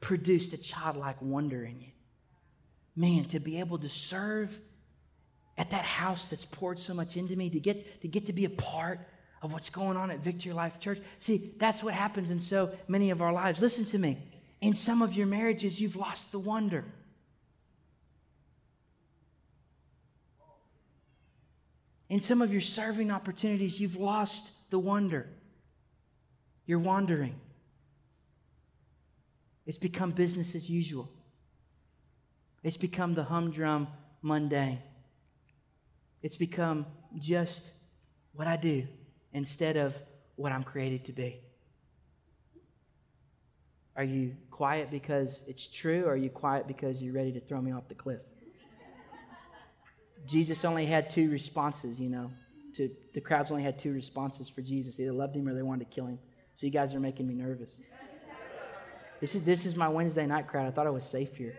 produced a childlike wonder in you. Man, to be able to serve at that house that's poured so much into me, to get to, get to be a part of what's going on at Victory Life Church. See, that's what happens in so many of our lives. Listen to me. In some of your marriages, you've lost the wonder. In some of your serving opportunities, you've lost the wonder. You're wandering. It's become business as usual. It's become the humdrum mundane. It's become just what I do instead of what I'm created to be. Are you quiet because it's true, or are you quiet because you're ready to throw me off the cliff? Jesus only had two responses, you know. To, the crowds only had two responses for Jesus. They either loved him or they wanted to kill him. So you guys are making me nervous. This is, this is my Wednesday night crowd. I thought I was safe here.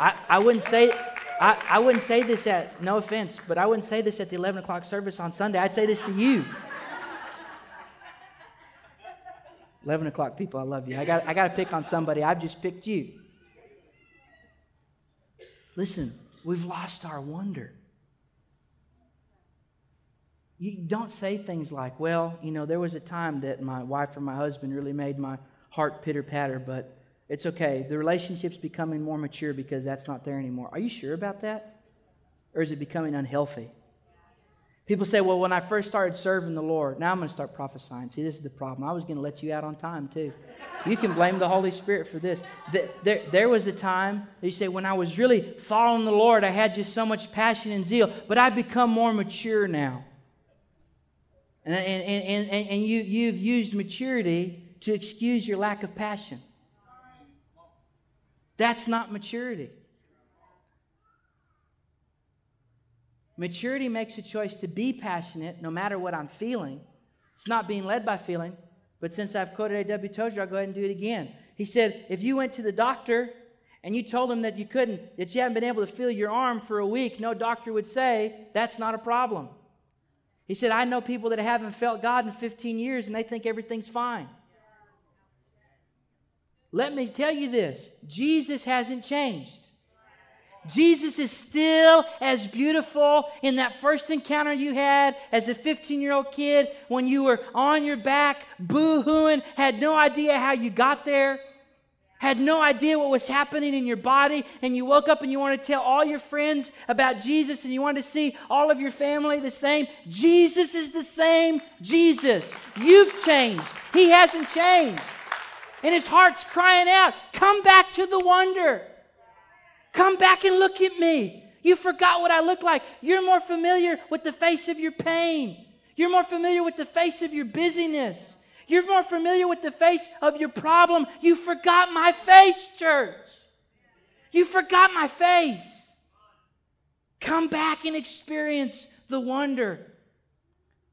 I, I wouldn't say I, I wouldn't say this at no offense, but I wouldn't say this at the 11 o'clock service on Sunday. I'd say this to you. 11 o'clock people, I love you. I got, I got to pick on somebody. I've just picked you. Listen, we've lost our wonder. You don't say things like, well, you know, there was a time that my wife or my husband really made my heart pitter patter, but it's okay. The relationship's becoming more mature because that's not there anymore. Are you sure about that? Or is it becoming unhealthy? People say, well, when I first started serving the Lord, now I'm going to start prophesying. See, this is the problem. I was going to let you out on time, too. You can blame the Holy Spirit for this. There, there was a time, you say, when I was really following the Lord, I had just so much passion and zeal, but I've become more mature now. And, and, and, and, and you, you've used maturity to excuse your lack of passion. That's not maturity. Maturity makes a choice to be passionate no matter what I'm feeling. It's not being led by feeling, but since I've quoted A.W. Tozer, I'll go ahead and do it again. He said, if you went to the doctor and you told him that you couldn't, that you haven't been able to feel your arm for a week, no doctor would say, that's not a problem. He said, I know people that haven't felt God in 15 years and they think everything's fine. Let me tell you this Jesus hasn't changed. Jesus is still as beautiful in that first encounter you had as a 15 year old kid when you were on your back, boo hooing, had no idea how you got there, had no idea what was happening in your body, and you woke up and you want to tell all your friends about Jesus and you want to see all of your family the same. Jesus is the same Jesus. You've changed, He hasn't changed. And His heart's crying out, Come back to the wonder. Come back and look at me. You forgot what I look like. You're more familiar with the face of your pain. You're more familiar with the face of your busyness. You're more familiar with the face of your problem. You forgot my face, church. You forgot my face. Come back and experience the wonder.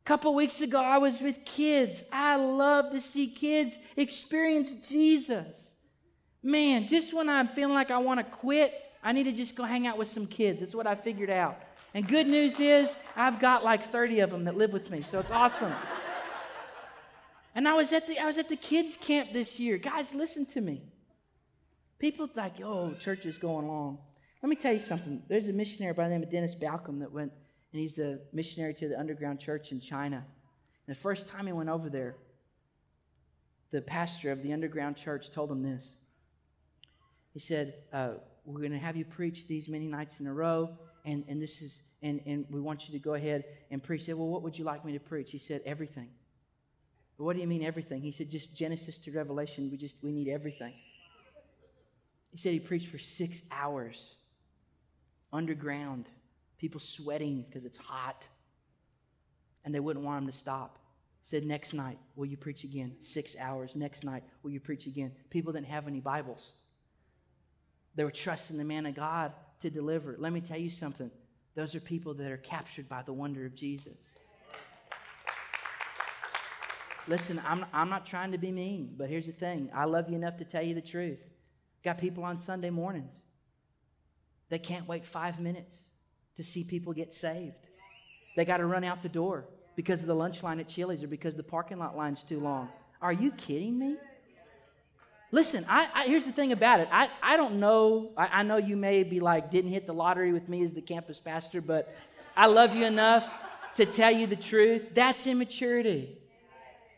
Couple weeks ago, I was with kids. I love to see kids experience Jesus. Man, just when I'm feeling like I want to quit, I need to just go hang out with some kids. That's what I figured out. And good news is, I've got like 30 of them that live with me, so it's awesome. and I was at the I was at the kids camp this year. Guys, listen to me. People think, "Oh, church is going long." Let me tell you something. There's a missionary by the name of Dennis Balcombe that went, and he's a missionary to the underground church in China. And the first time he went over there, the pastor of the underground church told him this. He said, uh, we're going to have you preach these many nights in a row and, and this is and, and we want you to go ahead and preach. He said, Well, what would you like me to preach? He said, Everything. what do you mean everything? He said, just Genesis to Revelation. We just we need everything. He He said he preached for six hours underground, people sweating because it's hot, and they wouldn't want him to stop. Said, Next night, will you preach again? Six hours. Next night, will you preach again? People didn't have any Bibles. They were trusting the man of God to deliver. Let me tell you something. Those are people that are captured by the wonder of Jesus. Listen, I'm, I'm not trying to be mean, but here's the thing I love you enough to tell you the truth. Got people on Sunday mornings. They can't wait five minutes to see people get saved. They got to run out the door because of the lunch line at Chili's or because the parking lot line's too long. Are you kidding me? Listen, I, I, here's the thing about it. I, I don't know. I, I know you may be like, didn't hit the lottery with me as the campus pastor, but I love you enough to tell you the truth. That's immaturity.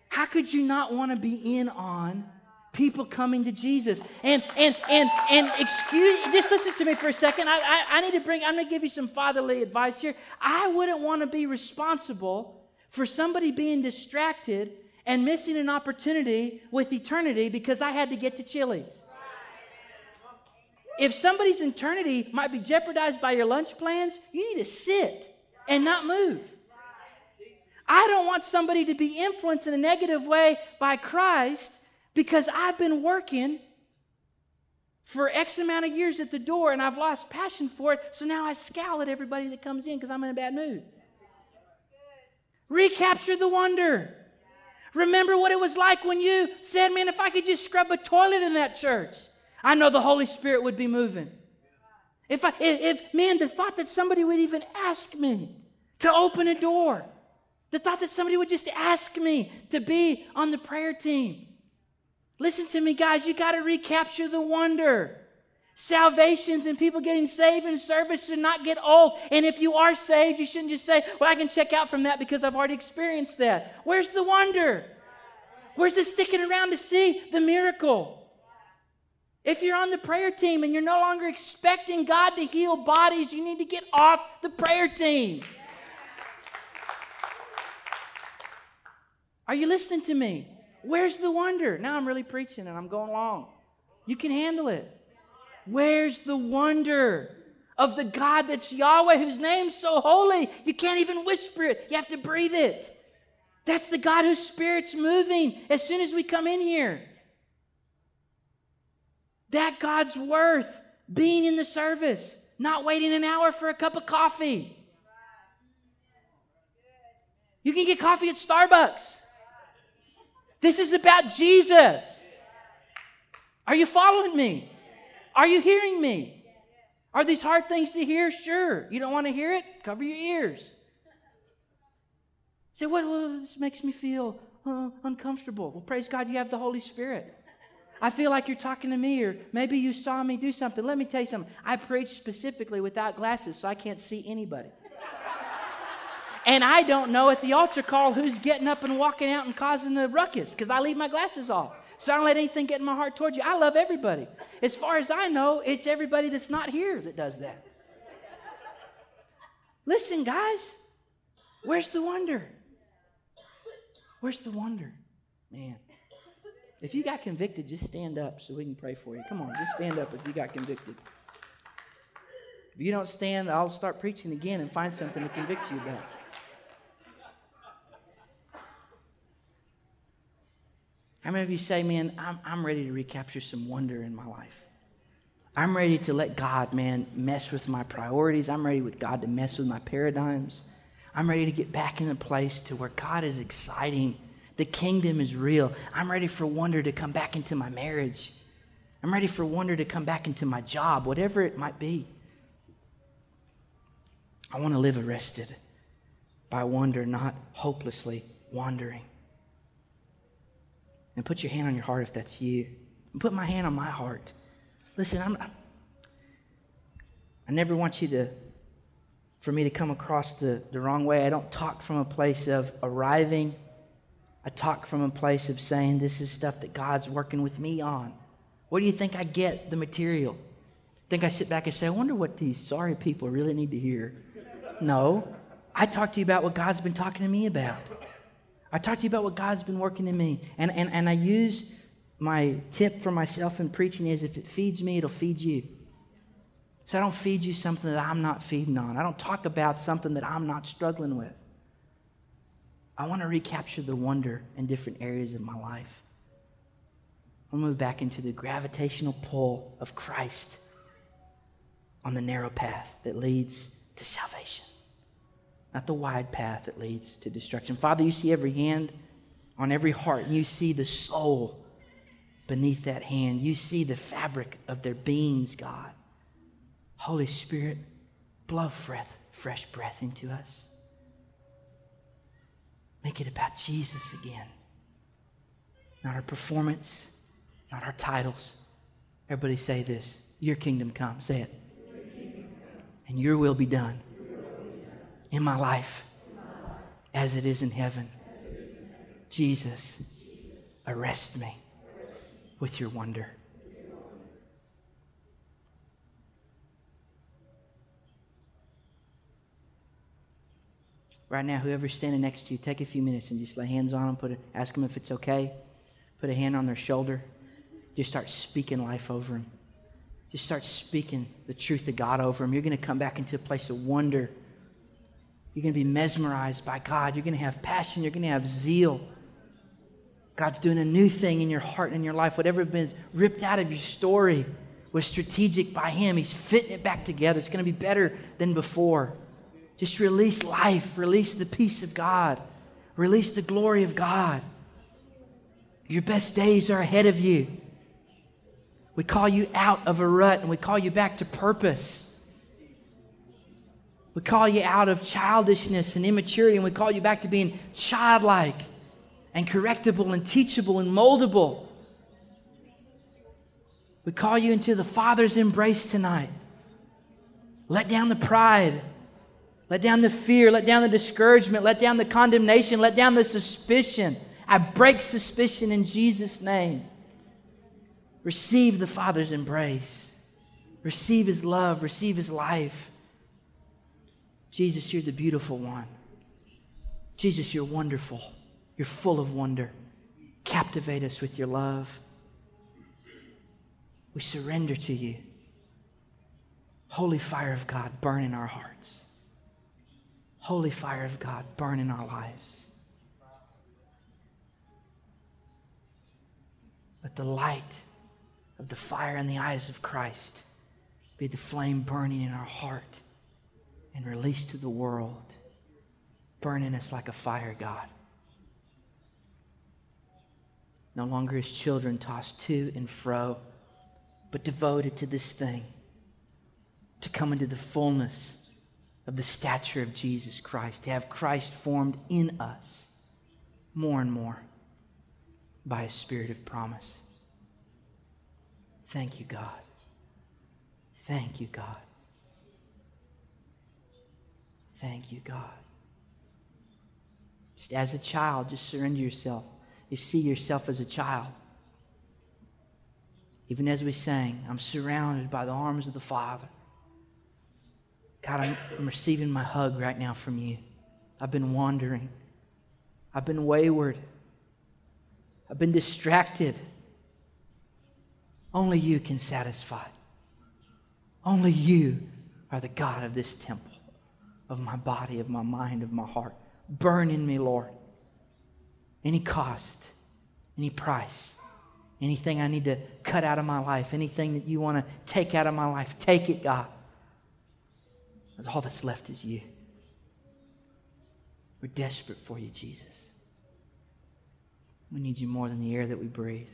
How could you not want to be in on people coming to Jesus? And and and and excuse just listen to me for a second. I, I, I need to bring, I'm gonna give you some fatherly advice here. I wouldn't want to be responsible for somebody being distracted and missing an opportunity with eternity because I had to get to Chili's. If somebody's eternity might be jeopardized by your lunch plans, you need to sit and not move. I don't want somebody to be influenced in a negative way by Christ because I've been working for X amount of years at the door and I've lost passion for it. So now I scowl at everybody that comes in because I'm in a bad mood. Recapture the wonder. Remember what it was like when you said, Man, if I could just scrub a toilet in that church, I know the Holy Spirit would be moving. If, I, if, if man, the thought that somebody would even ask me to open a door, the thought that somebody would just ask me to be on the prayer team. Listen to me, guys, you got to recapture the wonder. Salvations and people getting saved in service should not get old. And if you are saved, you shouldn't just say, Well, I can check out from that because I've already experienced that. Where's the wonder? Where's the sticking around to see the miracle? If you're on the prayer team and you're no longer expecting God to heal bodies, you need to get off the prayer team. Are you listening to me? Where's the wonder? Now I'm really preaching and I'm going long. You can handle it. Where's the wonder of the God that's Yahweh, whose name's so holy, you can't even whisper it, you have to breathe it. That's the God whose spirit's moving as soon as we come in here. That God's worth being in the service, not waiting an hour for a cup of coffee. You can get coffee at Starbucks. This is about Jesus. Are you following me? Are you hearing me? Are these hard things to hear? Sure. You don't want to hear it? Cover your ears. Say, what? well, this makes me feel uh, uncomfortable. Well, praise God, you have the Holy Spirit. I feel like you're talking to me, or maybe you saw me do something. Let me tell you something. I preach specifically without glasses, so I can't see anybody. And I don't know at the altar call who's getting up and walking out and causing the ruckus because I leave my glasses off. So I don't let anything get in my heart towards you. I love everybody. As far as I know, it's everybody that's not here that does that. Listen, guys, where's the wonder? Where's the wonder? Man. If you got convicted, just stand up so we can pray for you. Come on, just stand up if you got convicted. If you don't stand, I'll start preaching again and find something to convict you about. How many of you say, man, I'm, I'm ready to recapture some wonder in my life? I'm ready to let God, man, mess with my priorities. I'm ready with God to mess with my paradigms. I'm ready to get back in a place to where God is exciting. The kingdom is real. I'm ready for wonder to come back into my marriage. I'm ready for wonder to come back into my job, whatever it might be. I want to live arrested by wonder, not hopelessly wandering. And put your hand on your heart if that's you. And put my hand on my heart. Listen, I'm, I never want you to, for me to come across the, the wrong way. I don't talk from a place of arriving. I talk from a place of saying, this is stuff that God's working with me on. Where do you think I get the material? Think I sit back and say, I wonder what these sorry people really need to hear. No. I talk to you about what God's been talking to me about. I talk to you about what God's been working in me. And, and, and I use my tip for myself in preaching is if it feeds me, it'll feed you. So I don't feed you something that I'm not feeding on. I don't talk about something that I'm not struggling with. I want to recapture the wonder in different areas of my life. I'll move back into the gravitational pull of Christ on the narrow path that leads to salvation, not the wide path that leads to destruction. Father, you see every hand on every heart, you see the soul beneath that hand. You see the fabric of their beings, God. Holy Spirit, blow breath, fresh breath into us. Make it about Jesus again. Not our performance, not our titles. Everybody say this Your kingdom come. Say it. And your will be done in my life as it is in heaven. Jesus, arrest me with your wonder. Right now, whoever's standing next to you, take a few minutes and just lay hands on them, put a, ask them if it's okay, put a hand on their shoulder. Just start speaking life over them. Just start speaking the truth of God over them. You're going to come back into a place of wonder. You're going to be mesmerized by God. You're going to have passion. You're going to have zeal. God's doing a new thing in your heart and in your life. Whatever has been ripped out of your story was strategic by Him. He's fitting it back together. It's going to be better than before. Just release life, release the peace of God, release the glory of God. Your best days are ahead of you. We call you out of a rut and we call you back to purpose. We call you out of childishness and immaturity and we call you back to being childlike and correctable and teachable and moldable. We call you into the Father's embrace tonight. Let down the pride. Let down the fear, let down the discouragement, let down the condemnation, let down the suspicion. I break suspicion in Jesus' name. Receive the Father's embrace, receive His love, receive His life. Jesus, you're the beautiful one. Jesus, you're wonderful. You're full of wonder. Captivate us with your love. We surrender to you. Holy fire of God, burn in our hearts holy fire of God burn in our lives. Let the light of the fire in the eyes of Christ be the flame burning in our heart and released to the world, burning us like a fire, God. No longer as children tossed to and fro, but devoted to this thing, to come into the fullness of the stature of Jesus Christ, to have Christ formed in us more and more by a spirit of promise. Thank you, God. Thank you, God. Thank you, God. Just as a child, just surrender yourself. You see yourself as a child. Even as we sang, I'm surrounded by the arms of the Father. God, I'm, I'm receiving my hug right now from you. I've been wandering. I've been wayward. I've been distracted. Only you can satisfy. Only you are the God of this temple, of my body, of my mind, of my heart. Burn in me, Lord. Any cost, any price, anything I need to cut out of my life, anything that you want to take out of my life, take it, God. Because all that's left is you. We're desperate for you, Jesus. We need you more than the air that we breathe.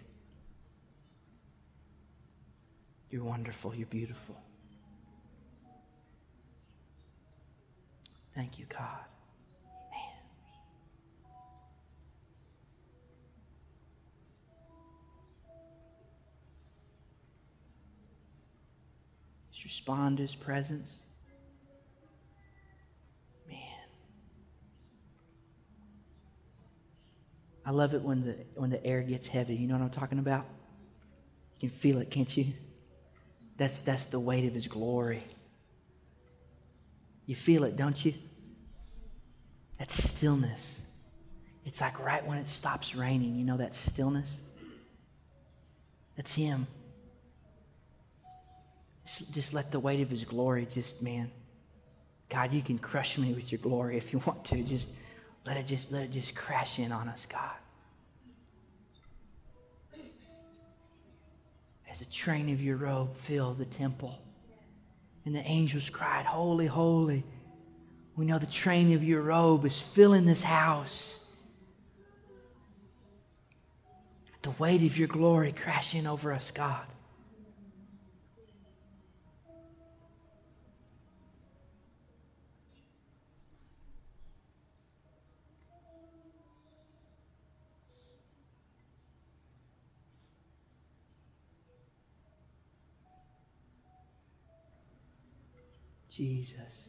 You're wonderful. You're beautiful. Thank you, God. Man. Just respond to his presence. Man. I love it when the, when the air gets heavy. You know what I'm talking about? You can feel it, can't you? That's, that's the weight of His glory. You feel it, don't you? That stillness. It's like right when it stops raining, you know that stillness? That's Him. Just, just let the weight of His glory just, man, God, you can crush me with your glory if you want to. Just let it just let it just crash in on us, God. As the train of your robe filled the temple, and the angels cried, Holy, holy. We know the train of your robe is filling this house. The weight of your glory crashing over us, God. Jesus.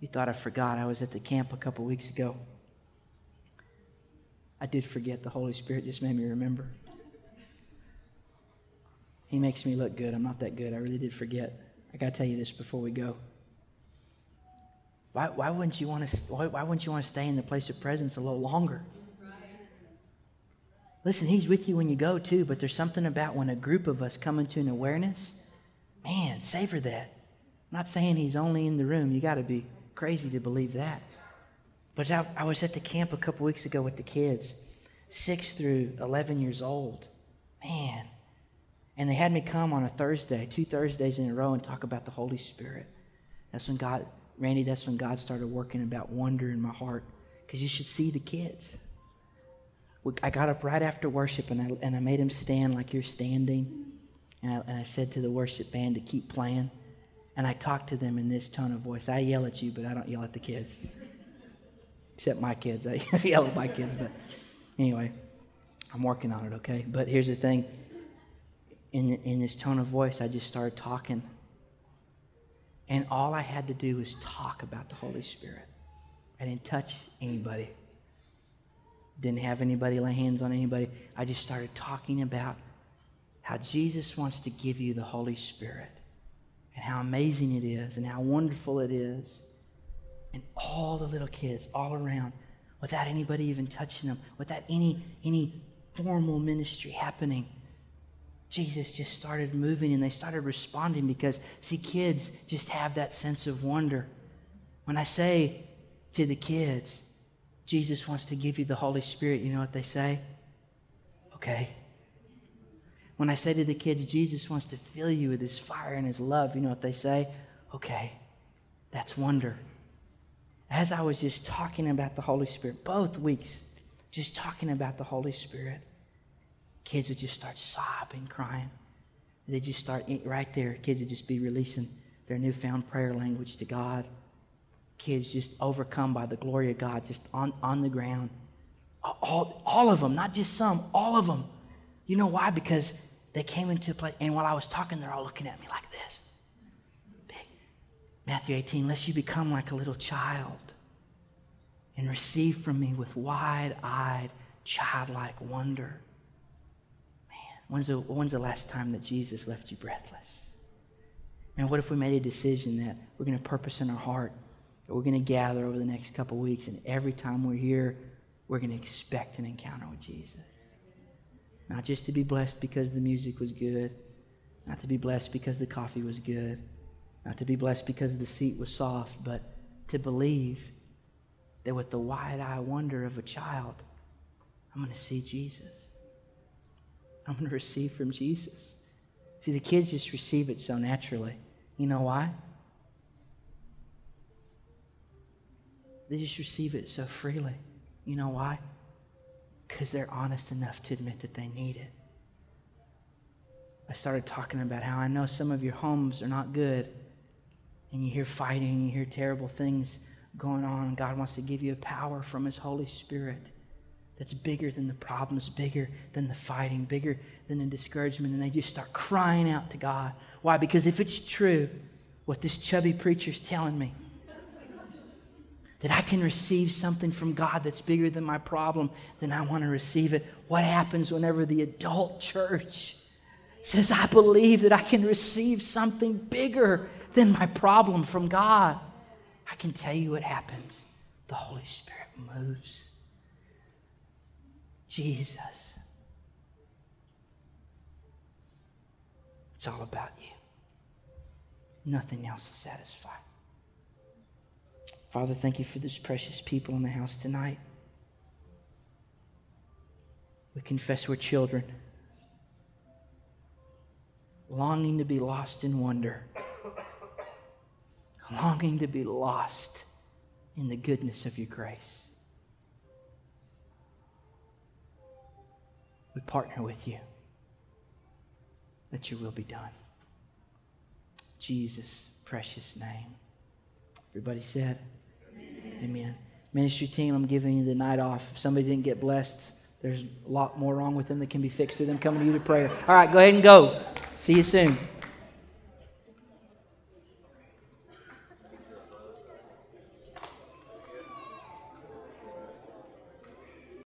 You thought I forgot. I was at the camp a couple weeks ago. I did forget. The Holy Spirit just made me remember. He makes me look good. I'm not that good. I really did forget. I got to tell you this before we go. Why, why, wouldn't you want to, why, why wouldn't you want to stay in the place of presence a little longer? Listen, He's with you when you go too, but there's something about when a group of us come into an awareness, man, savor that. I'm not saying He's only in the room. You got to be crazy to believe that. But I, I was at the camp a couple weeks ago with the kids, six through 11 years old. Man. And they had me come on a Thursday, two Thursdays in a row, and talk about the Holy Spirit. That's when God, Randy, that's when God started working about wonder in my heart. Because you should see the kids. I got up right after worship and I, and I made him stand like you're standing. And I, and I said to the worship band to keep playing. And I talk to them in this tone of voice. I yell at you, but I don't yell at the kids. Except my kids. I yell at my kids. But anyway, I'm working on it, okay? But here's the thing in, in this tone of voice, I just started talking. And all I had to do was talk about the Holy Spirit. I didn't touch anybody didn't have anybody lay hands on anybody. I just started talking about how Jesus wants to give you the Holy Spirit and how amazing it is and how wonderful it is. And all the little kids all around, without anybody even touching them, without any, any formal ministry happening, Jesus just started moving and they started responding because, see, kids just have that sense of wonder. When I say to the kids, Jesus wants to give you the Holy Spirit, you know what they say? Okay. When I say to the kids, Jesus wants to fill you with his fire and his love, you know what they say? Okay. That's wonder. As I was just talking about the Holy Spirit, both weeks, just talking about the Holy Spirit, kids would just start sobbing, crying. They'd just start eh, right there. Kids would just be releasing their newfound prayer language to God kids just overcome by the glory of God, just on, on the ground. All, all of them, not just some, all of them. You know why? Because they came into a place, and while I was talking, they're all looking at me like this. Big. Matthew 18, lest you become like a little child and receive from me with wide eyed, childlike wonder. Man, when's the, when's the last time that Jesus left you breathless? Man, what if we made a decision that we're going to purpose in our heart that we're going to gather over the next couple weeks, and every time we're here, we're going to expect an encounter with Jesus. Not just to be blessed because the music was good, not to be blessed because the coffee was good, not to be blessed because the seat was soft, but to believe that with the wide eye wonder of a child, I'm going to see Jesus. I'm going to receive from Jesus. See, the kids just receive it so naturally. You know why? They just receive it so freely. You know why? Because they're honest enough to admit that they need it. I started talking about how I know some of your homes are not good, and you hear fighting, you hear terrible things going on. God wants to give you a power from His Holy Spirit that's bigger than the problems, bigger than the fighting, bigger than the discouragement. And they just start crying out to God. Why? Because if it's true, what this chubby preacher's telling me, that I can receive something from God that's bigger than my problem, then I want to receive it. What happens whenever the adult church says, I believe that I can receive something bigger than my problem from God? I can tell you what happens. the Holy Spirit moves. Jesus. It's all about you. Nothing else will satisfy. Father, thank you for this precious people in the house tonight. We confess we're children, longing to be lost in wonder, longing to be lost in the goodness of your grace. We partner with you that your will be done. Jesus' precious name. Everybody said. Amen. Ministry team, I'm giving you the night off. If somebody didn't get blessed, there's a lot more wrong with them that can be fixed through them coming to you to prayer. All right, go ahead and go. See you soon.